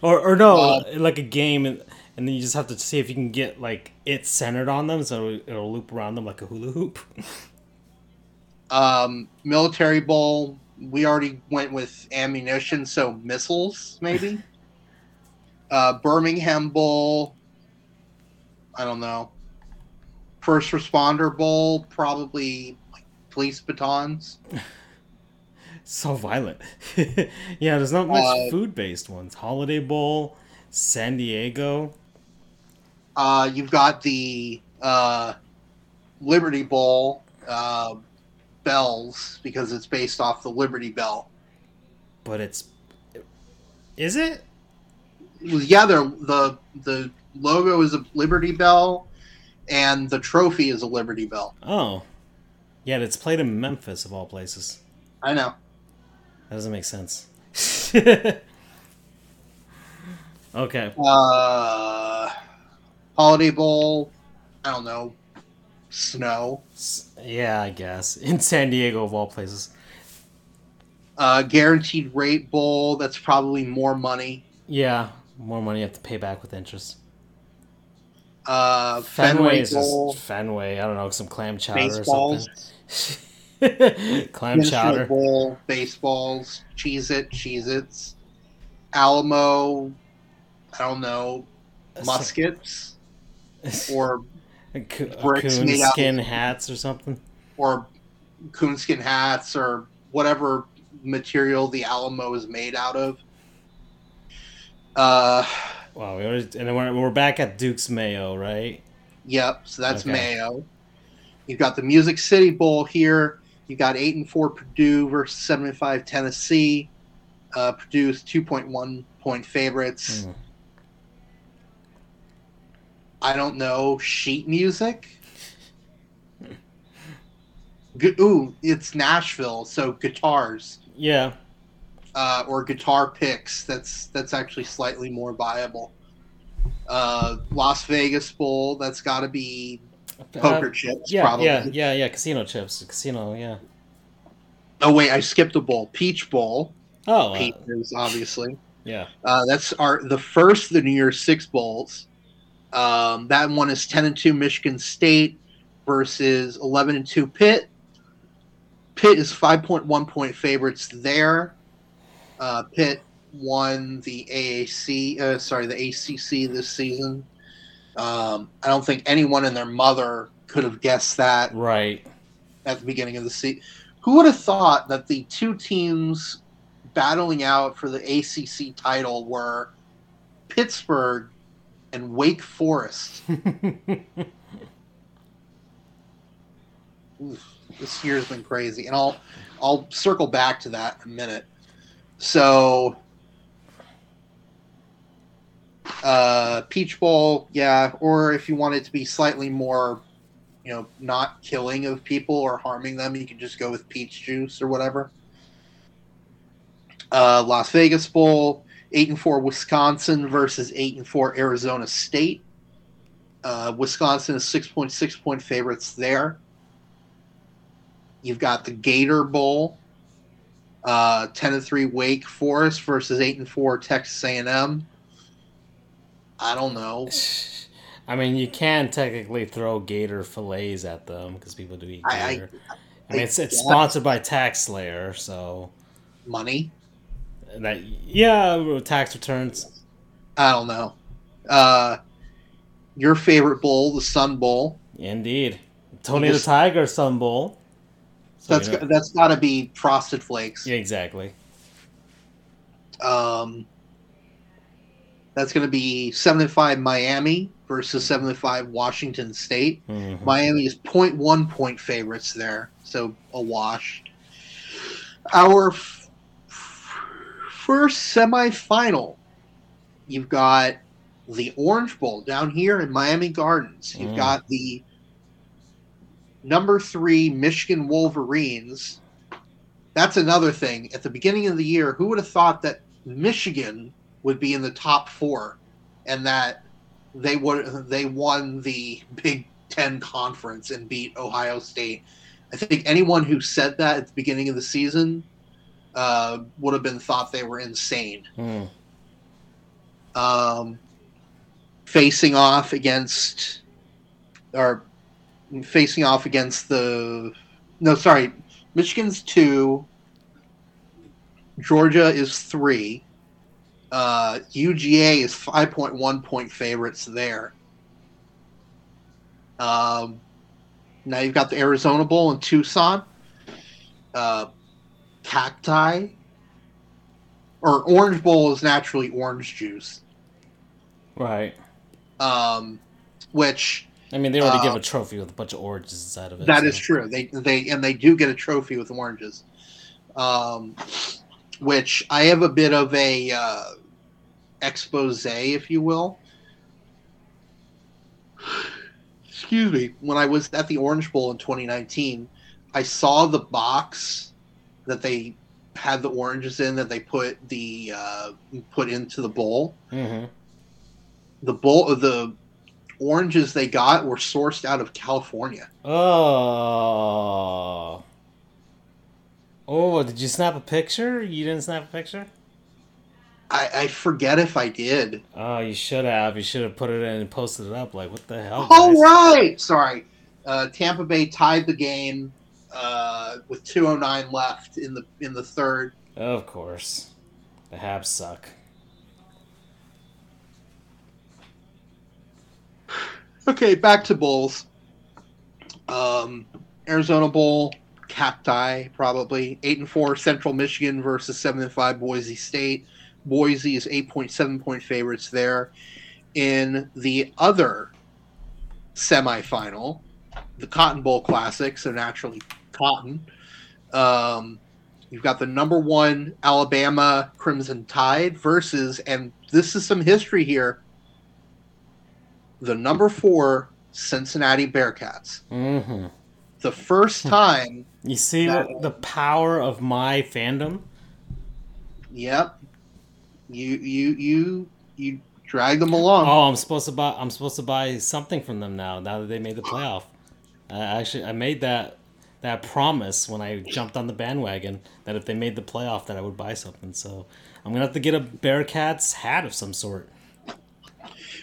or or no Uh, like a game and and then you just have to see if you can get like it centered on them so it'll loop around them like a hula hoop Um, military bowl. We already went with ammunition, so missiles maybe. *laughs* uh, Birmingham bowl. I don't know. First responder bowl, probably like police batons. *laughs* so violent *laughs* yeah there's not much Uh, food based ones holiday bowl san diego Uh, you've got the uh, Liberty Bowl uh, bells because it's based off the Liberty Bell. but it's is it Yeah, they're, the the logo is a Liberty Bell, and the trophy is a Liberty Bell. oh yeah it's played in memphis of all places I know. that doesn't make sense *laughs* okay Uh, Holiday Bowl. I don't know. Snow. Yeah i guess in san diego of all places Uh, guaranteed rate bowl. That's probably more money. yeah more money you have to pay back with interest Uh, fenway Fenway is just fenway i don't know some clam chowder Baseballs. or something *laughs* clam chowder Bowl, baseballs, Cheez It, Cheez Its, Alamo, I don't know, muskets, *laughs* or A co- a bricks made out of- coonskin hats or something. or coonskin hats, or whatever material the Alamo is made out of. Uh, Wow, we already, and we're, we're back at Duke's Mayo, right? yep, so that's Okay. Mayo. You've got the Music City Bowl here. You've got eight and four Purdue versus seven and five Tennessee. Uh, Purdue's two point one point favorites. Mm. I don't know, sheet music. Ooh, it's Nashville, so guitars Yeah, uh, or guitar picks. That's that's actually slightly more viable. Uh, Las Vegas Bowl. That's got to be poker Uh, chips, yeah, probably. yeah, yeah, yeah. Casino chips, casino. Yeah. Oh wait, I skipped a bowl. Peach Bowl. Oh, uh, Peaches, obviously. yeah. Uh, that's our the first of the New Year's Six bowls. Um, that one is ten and two Michigan State versus eleven and two Pitt. Pitt is five point one point favorites there. Uh, Pitt won the AAC, uh, sorry, the ACC this season. Um, I don't think anyone and their mother could have guessed that Right. at the beginning of the season. Who would have thought that the two teams battling out for the ACC title were Pittsburgh and Wake Forest? *laughs* Oof, this year's been crazy, and I'll I'll circle back to that in a minute. So, uh, Peach Bowl, yeah, or if you want it to be slightly more, you know, not killing of people or harming them, you can just go with peach juice or whatever. Uh, Las Vegas Bowl, eight and four Wisconsin versus eight and four Arizona State. Uh, Wisconsin is six point six point favorites there. You've got the Gator Bowl, uh, ten and three Wake Forest versus eight and four Texas A and M. I don't know. *sighs* I mean, you can technically throw gator fillets at them because people do eat I- I- gator. I, mean, it's, it's sponsored by Tax Slayer, so Money. that yeah, tax returns. I don't know. Uh, your favorite bowl, the Sun Bowl. Indeed, Tony Just- the Tiger Sun Bowl. That's you know- that's got to be Frosted Flakes. yeah, exactly. Um, that's going to be 75 Miami versus 75 Washington State. Mhm. Miami is 0.1 point favorites there, so a wash. Our f- first semifinal, you've got the Orange Bowl down here in Miami Gardens. You've Mm. got the number three Michigan Wolverines. That's another thing. At the beginning of the year, who would have thought that Michigan would be in the top four, and that they would they won the Big Ten conference and beat Ohio State. I think anyone who said that at the beginning of the season uh, would have been thought they were insane. Hmm. Um, facing off against, or facing off against the, no, sorry, Michigan's two, Georgia is three. Uh, UGA is 5.1 point favorites there. Um, now you've got the Arizona Bowl in Tucson. Uh, Cacti. Or Orange Bowl is naturally orange juice. Right. Um, which I mean, they already Uh, give a trophy with a bunch of oranges inside of it. That so- is true. They they and they do get a trophy with oranges, um, which I have a bit of a uh, expose, if you will. Excuse me. When I was at the Orange Bowl in 2019, I saw the box that they had the oranges in that they put the uh, put into the bowl. Mhm. The bowl the oranges they got were sourced out of California. Oh. Oh, did you snap a picture? You didn't snap a picture? I, I forget if I did. Oh, you should have. You should have put it in and posted it up. Like, what the hell? Oh guys? right, sorry. Uh, Tampa Bay tied the game uh, with 2:09 left in the in the third. Of course. The Habs suck. Okay, back to bowls. Um, Arizona Bowl, Cacti probably eight and four. Central Michigan versus seven and five Boise State. Boise is eight point seven point favorites there. In the other semifinal, the Cotton Bowl Classic, so naturally Cotton. Um, you've got the number one Alabama Crimson Tide versus, and this is some history here the number four Cincinnati Bearcats. hmm The first time, You see That- the, the power of my fandom? yep, you you you you drag them along. Oh, I'm supposed to buy. I'm supposed to buy something from them now. Now that they made the playoff, I actually I made that that promise when I jumped on the bandwagon that if they made the playoff, that I would buy something. So I'm gonna have to get a Bearcats hat of some sort.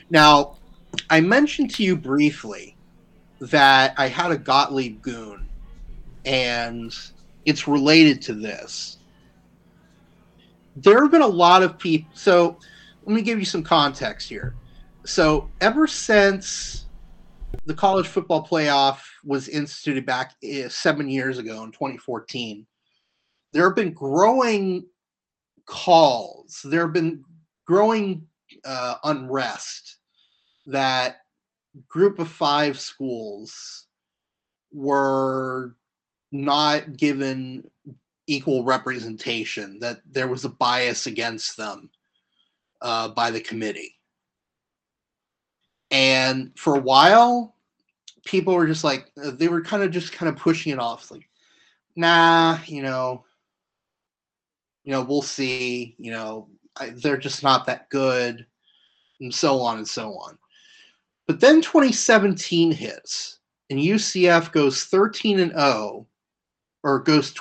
Now, I mentioned to you briefly that I had a Gottlieb goon, and it's related to this. There have been a lot of people. So, let me give you some context here. So, ever since the college football playoff was instituted back eh, seven years ago in 2014, there have been growing calls, there have been growing uh, unrest that group of five schools were not given equal representation, that there was a bias against them uh, by the committee. And for a while, people were just like they were kind of just kind of pushing it off, like, nah, you know, you know, we'll see, you know, I, they're just not that good, and so on and so on. But then 2017 hits, and UCF goes 13 and 0, or goes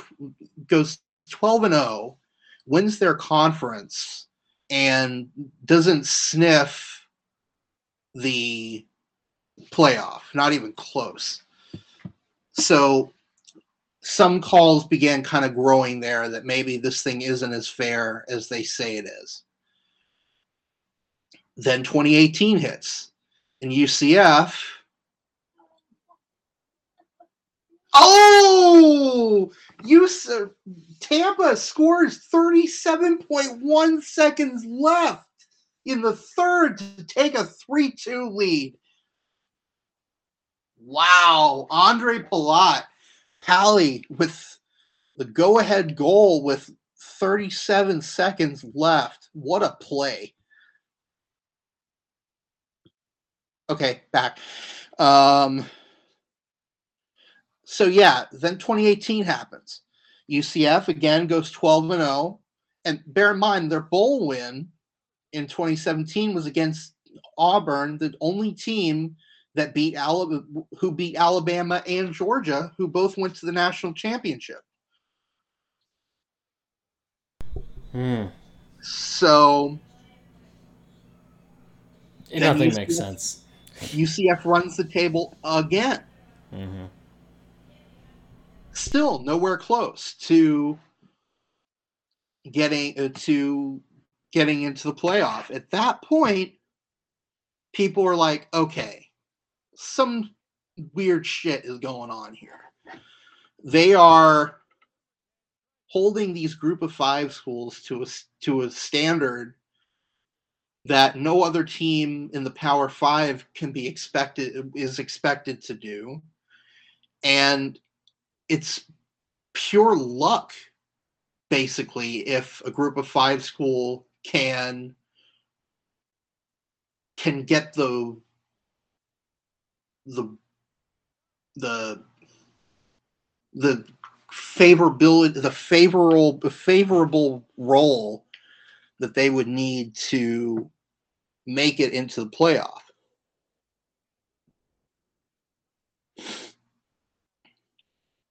goes 12 and 0, wins their conference, and doesn't sniff the playoff, not even close. So some calls began kind of growing there that maybe this thing isn't as fair as they say it is. Then 2018 hits, and UCF. Oh, UCF, Tampa scores 37.1 seconds left in the third to take a 3 2 lead. Wow. Ondrej Palat tallied with the go ahead goal with 37 seconds left. What a play. Okay, back. Um, so yeah, then 2018 happens. UCF again goes 12 and 0. And bear in mind, their bowl win in 2017 was against Auburn, the only team that beat Alabama, who beat Alabama and Georgia, who both went to the national championship. Hmm. So it nothing UCF, makes sense. UCF runs the table again. Mm-hmm. Still nowhere close to getting uh, to getting into the playoff. At that point, people are like, "Okay, some weird shit is going on here. They are holding these group of five schools to a to a standard that no other team in the Power Five can be expected is expected to do, and it's pure luck, basically, if a group of five school can can get the the the the favorability the favorable favorable role that they would need to make it into the playoff.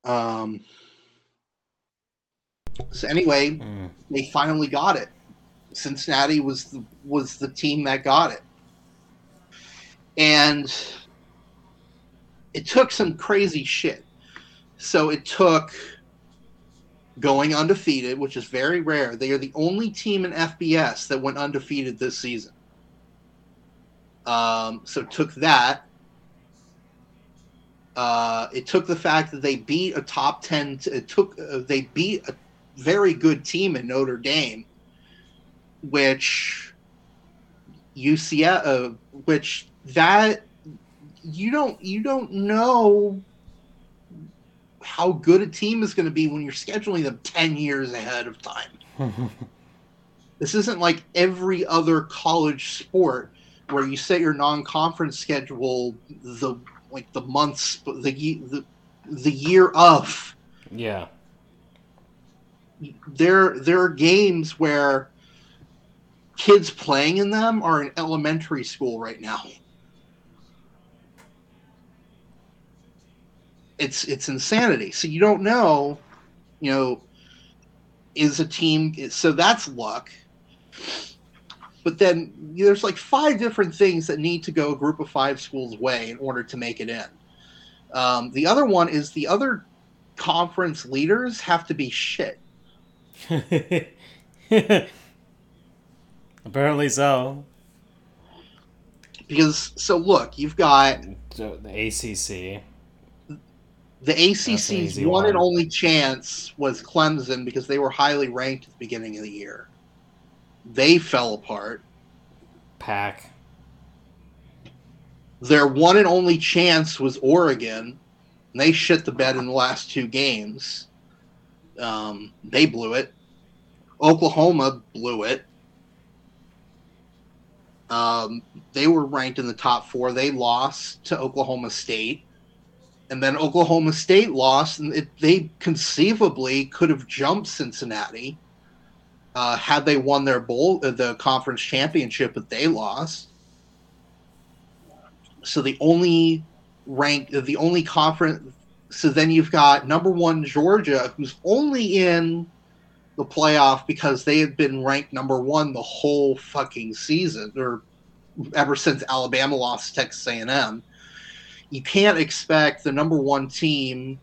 Um, so anyway, mm. they finally got it. Cincinnati was the, was the team that got it, and it took some crazy shit. So it took going undefeated, which is very rare. They are the only team in FBS that went undefeated this season. Um, so it took that. Uh, it took the fact that they beat a top ten. T- it took uh, they beat a very good team in Notre Dame, which UCF, uh, which that you don't you don't know how good a team is going to be when you're scheduling them 10 years ahead of time. *laughs* this isn't like every other college sport where you set your non-conference schedule the like the months the the, the year of. Yeah. There there are games where kids playing in them are in elementary school right now. it's it's insanity. So you don't know, you know, is a team. So that's luck. But then there's like five different things that need to go a group of five schools way in order to make it in. Um, the other one is the other conference leaders have to be shit. *laughs* Apparently so. Because so look, you've got the ACC. The ACC's one, one and only chance was Clemson because they were highly ranked at the beginning of the year. They fell apart. Pack. Their one and only chance was Oregon. And they shit the bed in the last two games. Um, they blew it. Oklahoma blew it. Um, they were ranked in the top four. They lost to Oklahoma State and then Oklahoma State lost, and it, they conceivably could have jumped Cincinnati uh, had they won their bowl, uh, the conference championship, but they lost. So the only rank, the only conference. So then you've got number one Georgia, who's only in the playoff because they had been ranked number one the whole fucking season, or ever since Alabama lost Texas A&M. You can't expect the number one team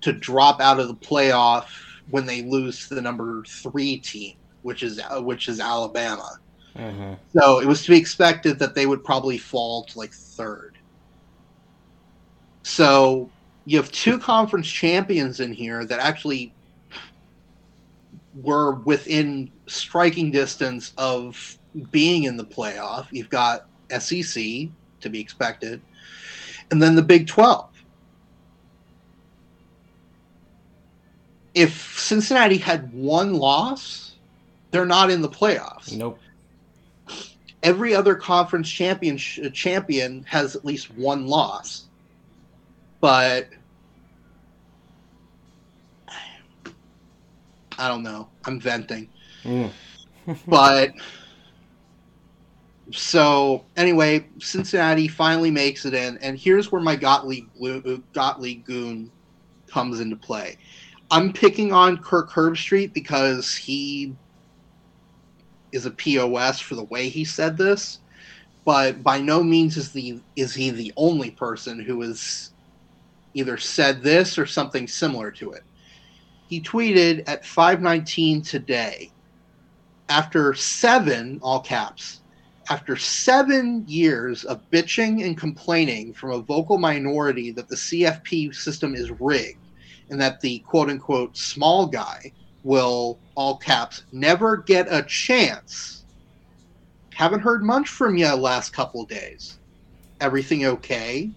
to drop out of the playoff when they lose to the number three team, which is uh, which is Alabama. Mm-hmm. So it was to be expected that they would probably fall to like third. So you have two conference champions in here that actually were within striking distance of being in the playoff. You've got SEC to be expected, and then the Big 12. If Cincinnati had one loss, they're not in the playoffs. Nope. Every other conference champion champion has at least one loss. But I don't know. I'm venting. Mm. *laughs* *laughs* but so anyway, Cincinnati finally makes it in, and here's where my Gottlieb Gottlieb goon comes into play. I'm picking on Kirk Herbstreit because he is a POS for the way he said this, but by no means is the is he the only person who has either said this or something similar to it. He tweeted at 519 today after seven all caps after seven years of bitching and complaining from a vocal minority that the CFP system is rigged and that the quote unquote small guy will, all caps, never get a chance. Haven't heard much from you last couple days. Everything okay?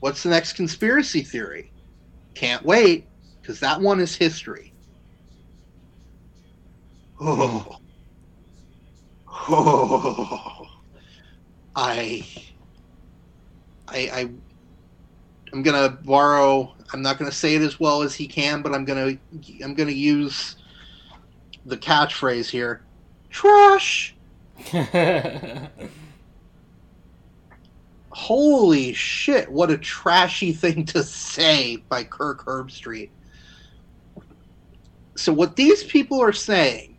What's the next conspiracy theory? Can't wait, because that one is history. Oh. *sighs* Oh. *sighs* I, I, I, I'm gonna borrow. I'm not gonna say it as well as he can, but I'm gonna, I'm gonna use the catchphrase here. Trash. *laughs* Holy shit! What a trashy thing to say by Kirk Herbstreit. So what these people are saying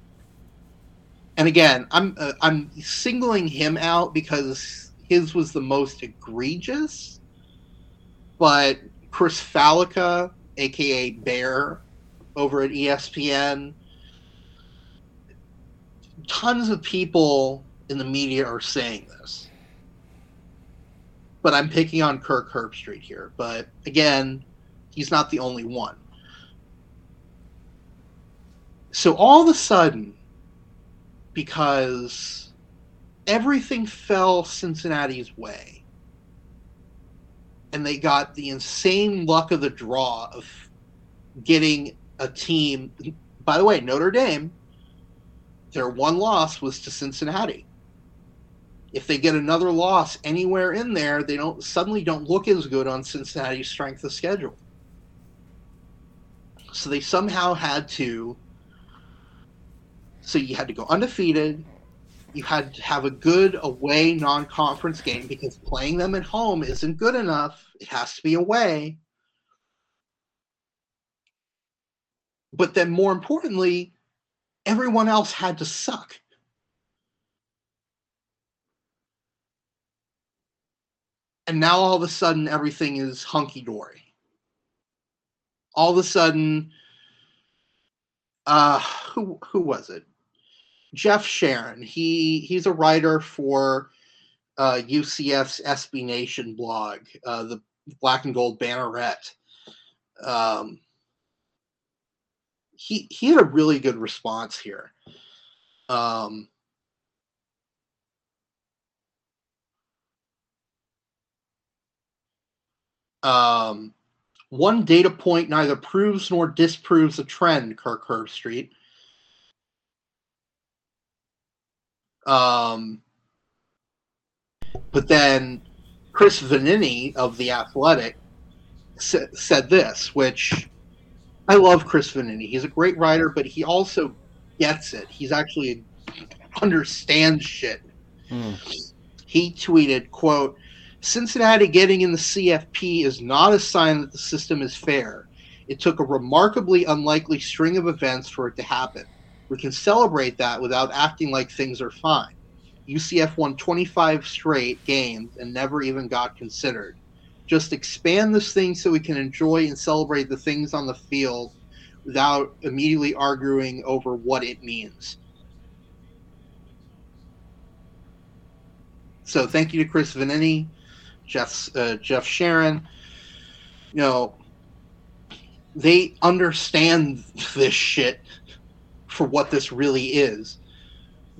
and again, I'm uh, I'm singling him out because his was the most egregious. But Chris Fallica, aka Bear, over at ESPN, tons of people in the media are saying this. But I'm picking on Kirk Herbstreit here. But again, he's not the only one. So all of a sudden, because everything fell Cincinnati's way. And they got the insane luck of the draw of getting a team. By the way, Notre Dame, their one loss was to Cincinnati. If they get another loss anywhere in there, they don't suddenly don't look as good on Cincinnati's strength of schedule. So they somehow had to so you had to go undefeated. You had to have a good away non conference game because playing them at home isn't good enough. It has to be away. But then, more importantly, everyone else had to suck. And now all of a sudden, everything is hunky dory. All of a sudden, uh, who who was it? Jeff Sharon. He he's a writer for uh, UCF's SB Nation blog, uh, the Black and Gold Banneret. Um, he he had a really good response here. Um, um, one data point neither proves nor disproves a trend, Kirk Herbstreit. Um, but then Chris Vannini of The Athletic sa- said this, which I love Chris Vannini. He's a great writer, but he also gets it. He's actually understands shit. He tweeted, quote, Cincinnati getting in the CFP is not a sign that the system is fair. It took a remarkably unlikely string of events for it to happen. We can celebrate that without acting like things are fine. UCF won 25 straight games and never even got considered. Just expand this thing so we can enjoy and celebrate the things on the field without immediately arguing over what it means. So thank you to Chris Vannini, Jeff uh, Jeff Sharon. You know, they understand this shit for what this really is.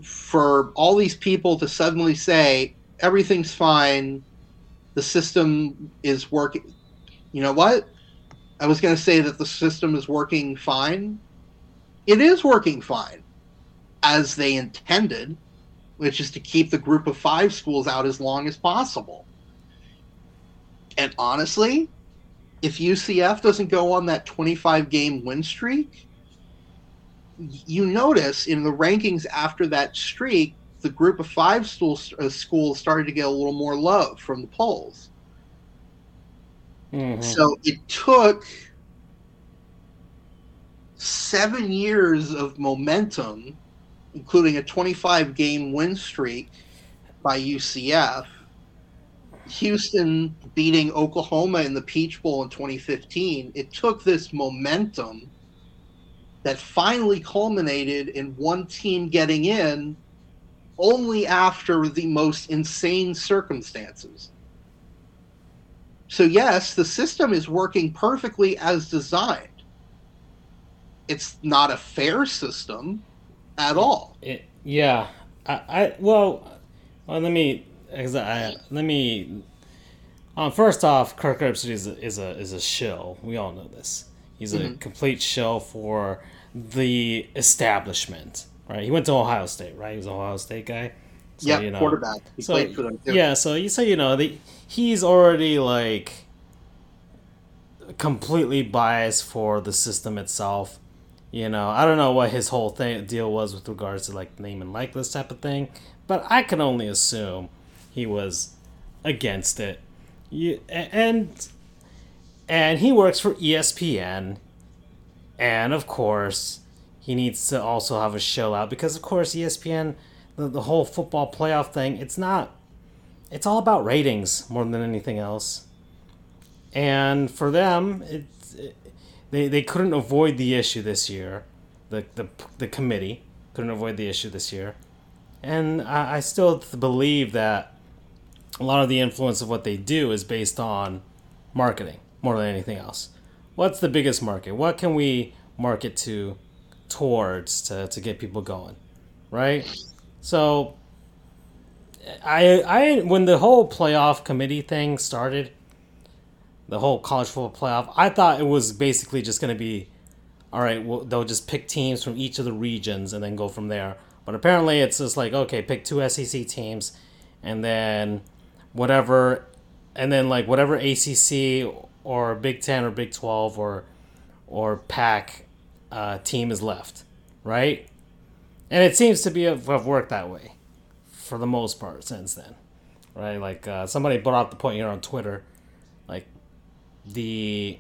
For all these people to suddenly say everything's fine, the system is working. You know what? I was going to say that the system is working fine. It is working fine, as they intended, which is to keep the group of five schools out as long as possible. And honestly, if UCF doesn't go on that 25 game win streak, you notice in the rankings after that streak, the group of five schools, uh, schools started to get a little more love from the polls. Mhm. So it took seven years of momentum, including a 25 game win streak by UCF, Houston beating Oklahoma in the Peach Bowl in 2015. It took this momentum that finally culminated in one team getting in only after the most insane circumstances. So, yes, the system is working perfectly as designed. It's not a fair system at all. It, yeah, I, I well, well, let me, I, let me. Um, first off, Kirk Herbstreit is a, is a is a shill. We all know this. He's a Mhm. complete shill for the establishment, right? He went to Ohio State, right? He was an Ohio State guy. So, yeah, you know, quarterback. He so played for them too. yeah, so you say you know the he's already like completely biased for the system itself. You know, I don't know what his whole thing deal was with regards to like name and likeness type of thing, but I can only assume he was against it. You, and and he works for ESPN, and of course he needs to also have a show out because of course ESPN the, the whole football playoff thing it's not it's all about ratings more than anything else. And for them it, they, they couldn't avoid the issue this year. The, the, the committee couldn't avoid the issue this year. And I, I still believe that a lot of the influence of what they do is based on marketing more than anything else what's the biggest market what can we market to towards to, to get people going right so I I when the whole playoff committee thing started, the whole college football playoff, I thought it was basically just going to be all right, well, they'll just pick teams from each of the regions and then go from there. But apparently it's just like okay, pick two SEC teams and then whatever and then like whatever ACC or Big 10 or Big 12 or or PAC uh, team is left, right? And it seems to be have, have worked that way for the most part since then, right? Like uh, somebody brought up the point here on Twitter, like the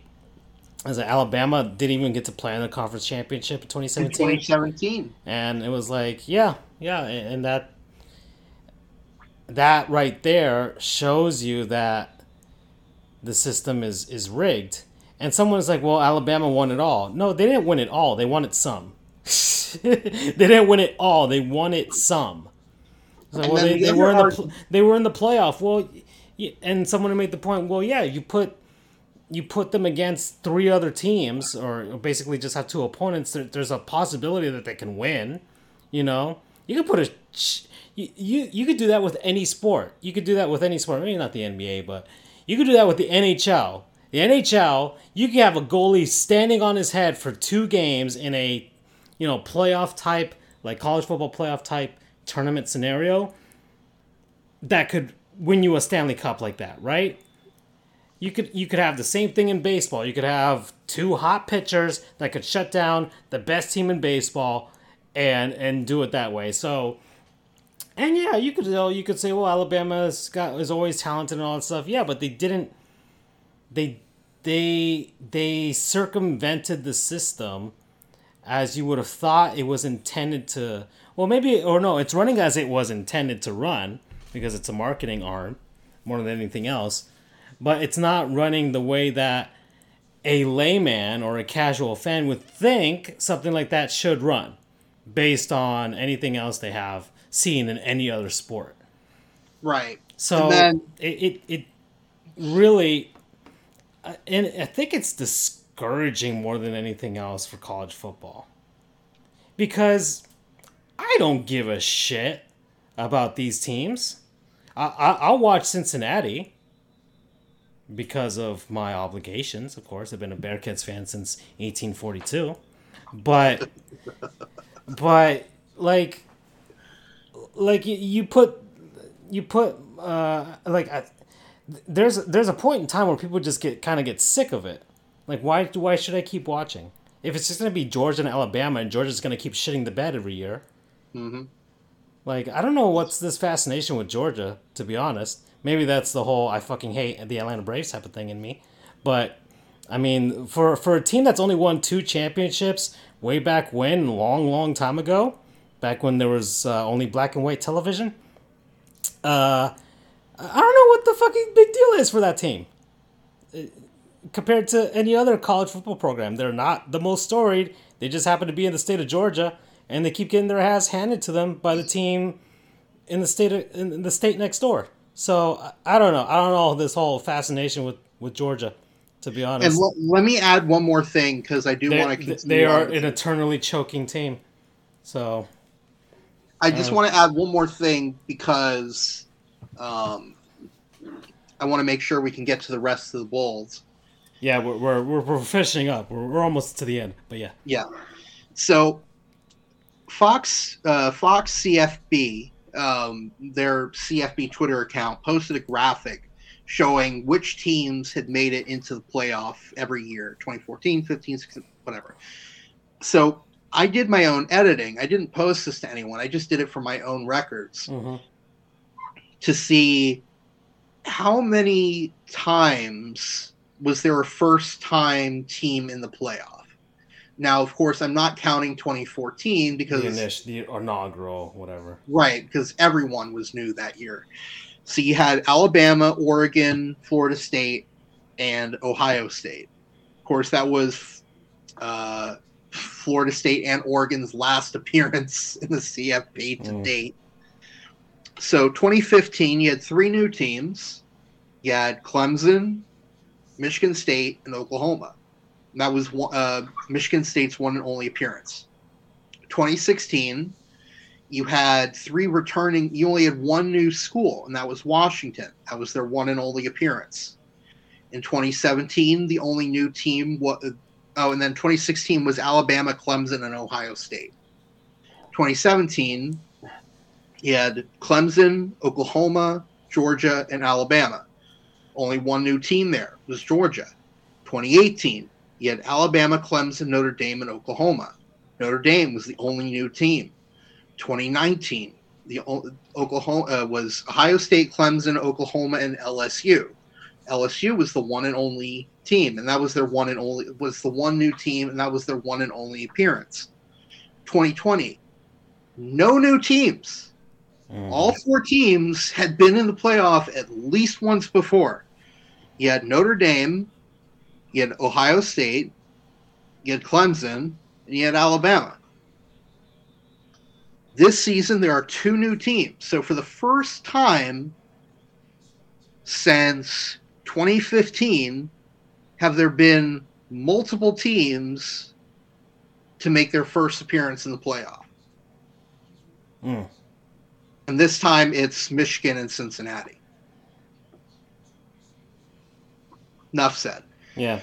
as Alabama didn't even get to play in the conference championship in In 2017, 2017. and it was like, yeah, yeah, and that that right there shows you that the system is is rigged. And someone someone's like, well, Alabama won it all. No, they didn't win it all. They won it some. *laughs* they didn't win it all. They won it some. So, well, they, the they were in the pl- they were in the playoff. Well, and someone made the point. Well, yeah, you put you put them against three other teams, or basically just have two opponents. There, there's a possibility that they can win. You know, you could put a you, you you could do that with any sport. You could do that with any sport. Maybe not the NBA, but you could do that with the NHL. The NHL, you can have a goalie standing on his head for two games in a you know playoff type, like college football playoff type tournament scenario. That could win you a Stanley Cup like that, right? you could you could have the same thing in baseball. You could have two hot pitchers that could shut down the best team in baseball and and do it that way. So and yeah, you could you could say, well, Alabama's got is always talented and all that stuff. Yeah, but they didn't. They they they circumvented the system as you would have thought it was intended to. Well, maybe or no, it's running as it was intended to run because it's a marketing arm more than anything else. But it's not running the way that a layman or a casual fan would think something like that should run based on anything else they have seen in any other sport. Right. So then, it, it, it really, and I think it's discouraging more than anything else for college football. Because I don't give a shit about these teams. I, I, I'll watch Cincinnati because of my obligations, of course. I've been a Bearcats fan since 1842. But, *laughs* but, like, like you, you put you put uh like I, there's there's a point in time where people just get kind of get sick of it. Like why why should I keep watching? If it's just gonna be Georgia and Alabama and Georgia's gonna keep shitting the bed every year. Mm-hmm. Like I don't know what's this fascination with Georgia. To be honest, maybe that's the whole I fucking hate the Atlanta Braves type of thing in me. But I mean, for for a team that's only won two championships way back when, long long time ago, back when there was uh, only black and white television. Uh, I don't know what the fucking big deal is for that team. Uh, compared to any other college football program, they're not the most storied. They just happen to be in the state of Georgia, and they keep getting their ass handed to them by the team in the state of, in the state next door. So I don't know. I don't know this whole fascination with with Georgia to be honest. And l- let me add one more thing because I do want to. They are an eternally choking team. So I just want to add one more thing because um, I want to make sure we can get to the rest of the Bulls. Yeah, we're we're, we're, we're finishing up. We're, we're almost to the end, but yeah. Yeah. So Fox uh, Fox CFB, um, their CFB Twitter account, posted a graphic showing which teams had made it into the playoff every year 2014 15 16 whatever so I did my own editing. I didn't post this to anyone. I just did it for my own records mm-hmm. to see how many times was there a first time team in the playoff. Now, of course, I'm not counting 2014 because the, initial, the inaugural, whatever. Right, because everyone was new that year. So you had Alabama, Oregon, Florida State, and Ohio State. Of course, that was uh, Florida State and Oregon's last appearance *laughs* in the CFP to mm. date. So 2015, you had three new teams. You had Clemson, Michigan State, and Oklahoma. And that was uh, Michigan State's one and only appearance. 2016, you had three returning. You only had one new school, and that was Washington. That was their one and only appearance. In 2017, the only new team was Oh, and then 2016 was Alabama, Clemson, and Ohio State. 2017, he had Clemson, Oklahoma, Georgia, and Alabama. Only one new team there was Georgia. 2018, he had Alabama, Clemson, Notre Dame, and Oklahoma. Notre Dame was the only new team. 2019, the Oklahoma uh, was Ohio State, Clemson, Oklahoma, and LSU. LSU was the one and only team, and that was their one and only was the one new team, and that was their one and only appearance. 2020, no new teams. Mm. All four teams had been in the playoff at least once before. You had Notre Dame, you had Ohio State, you had Clemson, and you had Alabama. This season, there are two new teams. So, for the first time since 2015, have there been multiple teams to make their first appearance in the playoff. Mm. And this time it's Michigan and Cincinnati. Enough said. Yeah.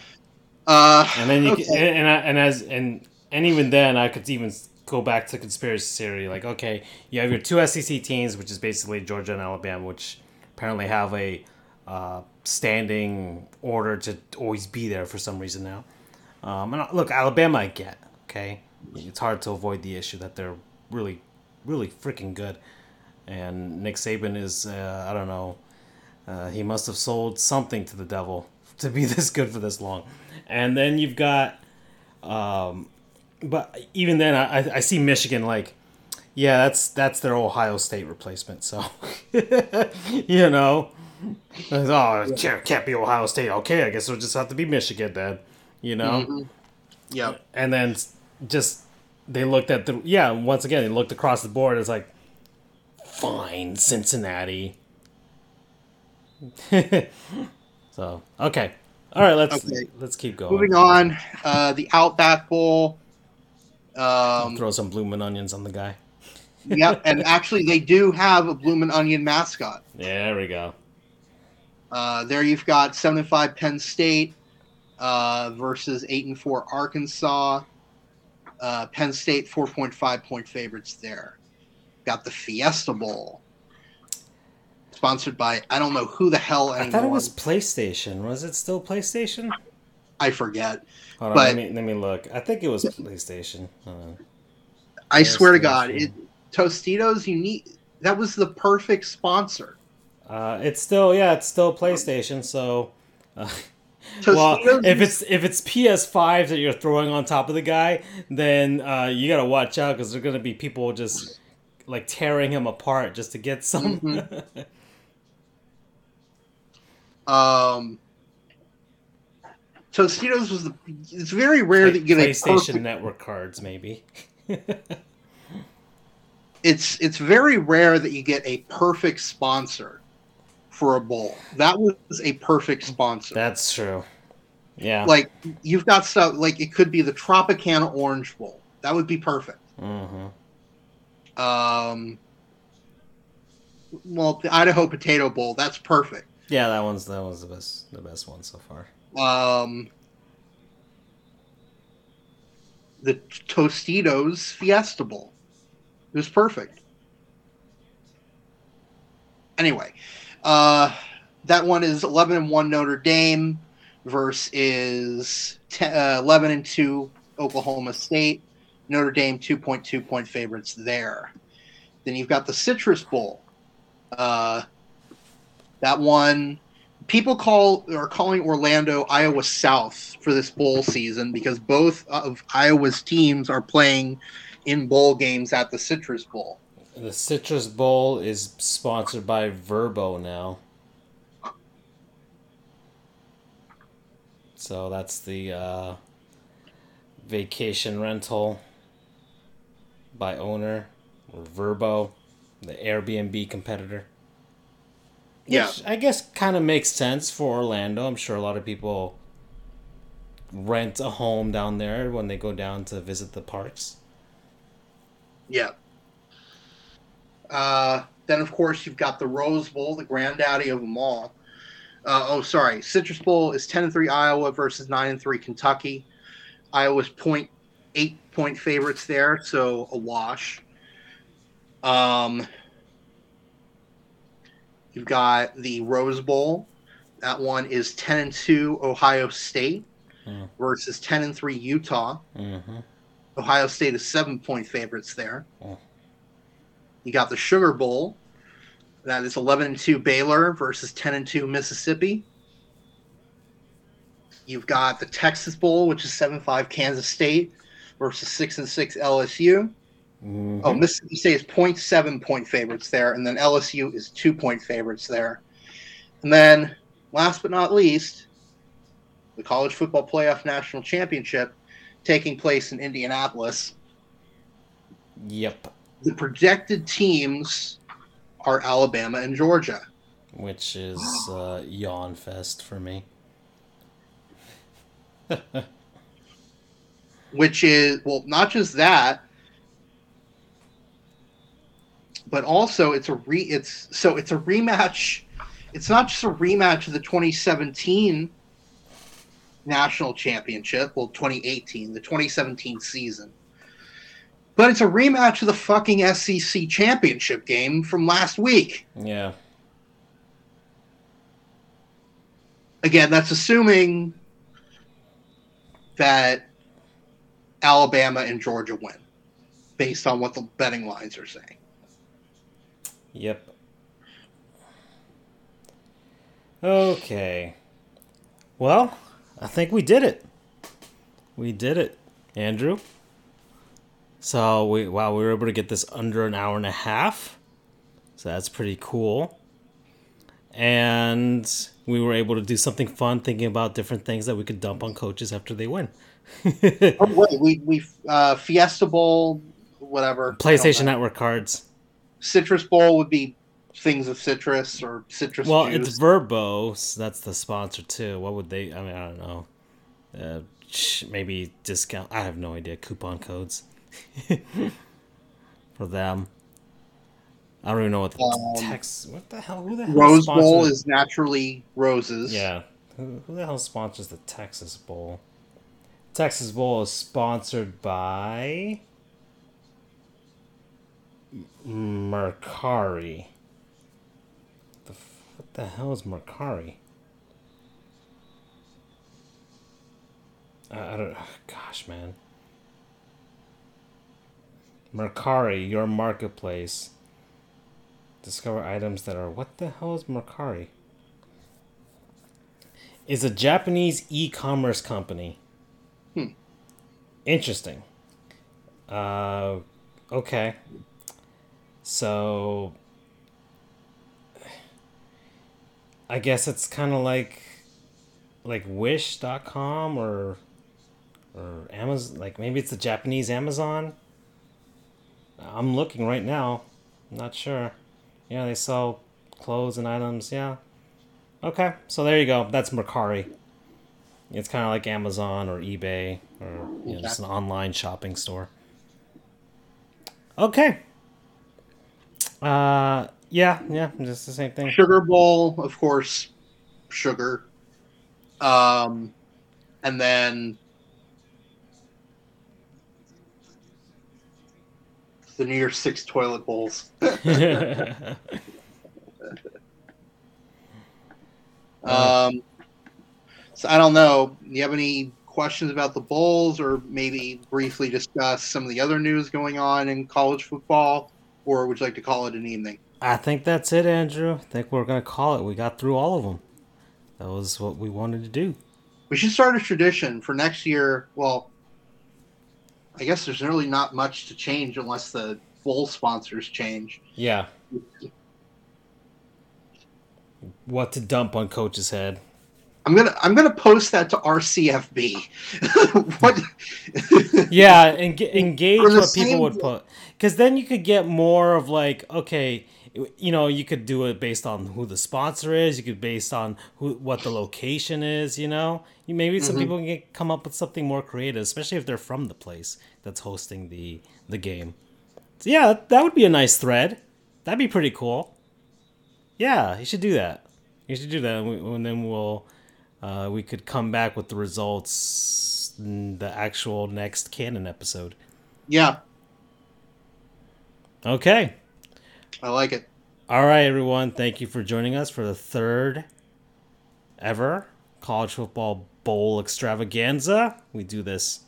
Uh, and then you okay. can, and, and, and as and and even then I could even go back to conspiracy theory like okay you have your two SEC teams which is basically Georgia and Alabama which apparently have a uh, standing order to always be there for some reason now. Um, and look, Alabama, I get. Okay, it's hard to avoid the issue that they're really, really freaking good. And Nick Saban is, uh, I don't know, uh, he must have sold something to the devil *laughs* to be this good for this long. And then you've got, um, but even then, I, I see Michigan like, yeah, that's that's their Ohio State replacement. So, *laughs* you know, *laughs* oh, it can't, can't be Ohio State. Okay, I guess it'll just have to be Michigan then. You know. Mm-hmm. Yep. And then just they looked at the yeah. Once again, they looked across the board. It's like, fine, Cincinnati. *laughs* so okay, all right. Let's Okay. let's keep going. Moving on, uh, the Outback Bowl. Um, Throw some bloomin' onions on the guy. yep, and actually, they do have a Bloomin' Onion mascot. There we go. Uh, there you've got seven and five Penn State uh, versus eight and four Arkansas. Uh, Penn State four point five point favorites there. Got the Fiesta Bowl, sponsored by I don't know who the hell anymore. I thought it was PlayStation. Was it still PlayStation? I forget. Hold on, But- let me let me look. I think it was PlayStation. I swear to God, it, Tostitos. You need that was the perfect sponsor. Uh, it's still yeah, it's still PlayStation. So, uh, *laughs* well, if it's if it's PS5 that you're throwing on top of the guy, then uh, you gotta watch out because there's gonna be people just like tearing him apart just to get some. Mhm. *laughs* Um, Tostitos was the. It's very rare that you get PlayStation perfect. Network cards, maybe. *laughs* It's it's very rare that you get a perfect sponsor for a bowl. That was a perfect sponsor. That's true. Yeah. like you've got stuff like it could be the Tropicana Orange Bowl. That would be perfect. hmm Um, well, the Idaho Potato Bowl. That's perfect. Yeah, that one's that was the best the best one so far. um, the Tostitos Fiesta Bowl. It was perfect. Anyway, uh, that one is 11 and 1 Notre Dame versus 10, uh, 11 and 2 Oklahoma State. Notre Dame 2.2 point favorites there. Then you've got the Citrus Bowl. Uh, that one people call are calling Orlando Iowa South for this bowl season because both of Iowa's teams are playing in bowl games at the Citrus Bowl. The Citrus Bowl is sponsored by Vrbo now. So that's the uh, vacation rental by owner or Vrbo, the Airbnb competitor. Yeah. Which I guess kind of makes sense for Orlando. I'm sure a lot of people rent a home down there when they go down to visit the parks. Yeah. Uh, then of course you've got the Rose Bowl, the granddaddy of them all. Uh, oh, sorry. Citrus Bowl is ten and three Iowa versus nine and three Kentucky. Iowa's point eight point favorites there, so a wash. Um, you've got the Rose Bowl. That one is ten and two Ohio State Hmm. versus ten and three Utah. Mm-hmm. Ohio State is seven point favorites there. Oh. You got the Sugar Bowl. That is eleven and two Baylor versus ten and two Mississippi. You've got the Texas Bowl, which is seven five Kansas State versus six and six LSU. Mm-hmm. Oh, Mississippi State is 0.7 point favorites there, and then LSU is two point favorites there. And then, last but not least, the College Football Playoff National Championship taking place in Indianapolis. Yep. The projected teams are Alabama and Georgia. Which is uh, yawn fest for me. *laughs* which is well not just that but also it's a re it's so it's a rematch it's not just a rematch of the 2017 national championship well 2018 the 2017 season but it's a rematch of the fucking SEC championship game from last week Yeah. again, that's assuming that Alabama and Georgia win, based on what the betting lines are saying. Yep. Okay. Well, I think we did it. We did it, Andrew. So we wow, we were able to get this under an hour and a half. So that's pretty cool. And we were able to do something fun, thinking about different things that we could dump on coaches after they win. *laughs* oh wait, we we uh, Fiesta Bowl, whatever. PlayStation Network cards. Citrus Bowl would be things of citrus or citrus. Well, juice. it's Vrbo, so that's the sponsor too. What would they? I mean, I don't know. Uh, maybe discount. I have no idea. Coupon codes *laughs* for them. I don't even know what the um, text. What the hell? Who the hell? Rose Bowl is naturally roses. Yeah. Who, who the hell sponsors the Texas Bowl? Texas Bowl is sponsored by Mercari. The what the hell is Mercari? I, I don't. Gosh, man. Mercari, your marketplace. Discover items that are. What the hell is Mercari? Is a Japanese e-commerce company. Hmm. Interesting. Uh, okay. So, I guess it's kind of like, like Wish.com or, or Amazon. Like maybe it's the Japanese Amazon. I'm looking right now. I'm not sure. Yeah, they sell clothes and items. Yeah. Okay, so there you go. That's Mercari. It's kind of like Amazon or eBay or you know, just an online shopping store. Okay. Uh, yeah, yeah, just the same thing. Sugar Bowl, of course, sugar. Um, and then the New Year's Six toilet bowls. *laughs* *laughs* um, so I don't know. Do you have any questions about the bowls, or maybe briefly discuss some of the other news going on in college football, or would you like to call it an evening? I think that's it, Andrew. I think we're gonna call it. We got through all of them. That was what we wanted to do. We should start a tradition for next year. Well, I guess there's really not much to change unless the full sponsors change. Yeah. What to dump on coach's head? I'm gonna I'm gonna post that to RCFB. *laughs* what? yeah, en- engage what people would put, because then you could get more of like, okay, you know, you could do it based on who the sponsor is. You could based on who what the location is. You know, you maybe some mm-hmm. people can get, come up with something more creative, especially if they're from the place that's hosting the the game. So yeah, that would be a nice thread. That'd be pretty cool. Yeah, you should do that. You should do that, and, we, and then we'll uh, we could come back with the results in the actual next canon episode. Yeah. Okay. I like it. All right, everyone. Thank you for joining us for the third ever college football bowl extravaganza. We do this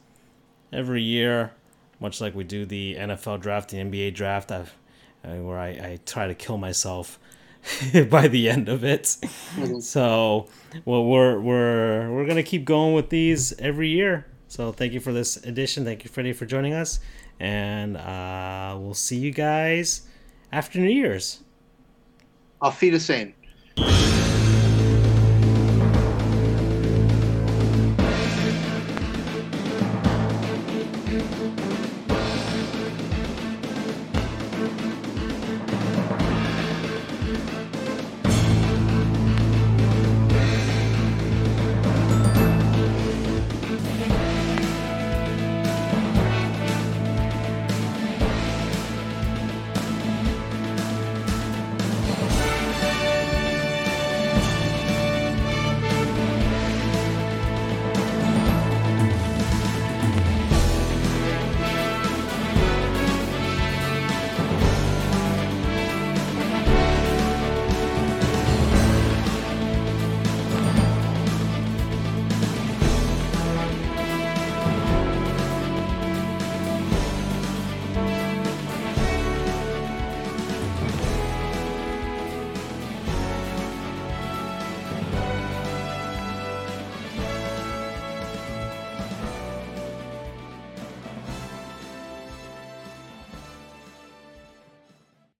every year much like we do the NFL draft, the NBA draft, I've, uh, where I, I try to kill myself *laughs* by the end of it. Mm-hmm. So, well, we're we're we're gonna keep going with these every year. So, thank you for this edition. Thank you, Freddie, for joining us, and uh, we'll see you guys after New Year's. I'll feed Auf Wiedersehen.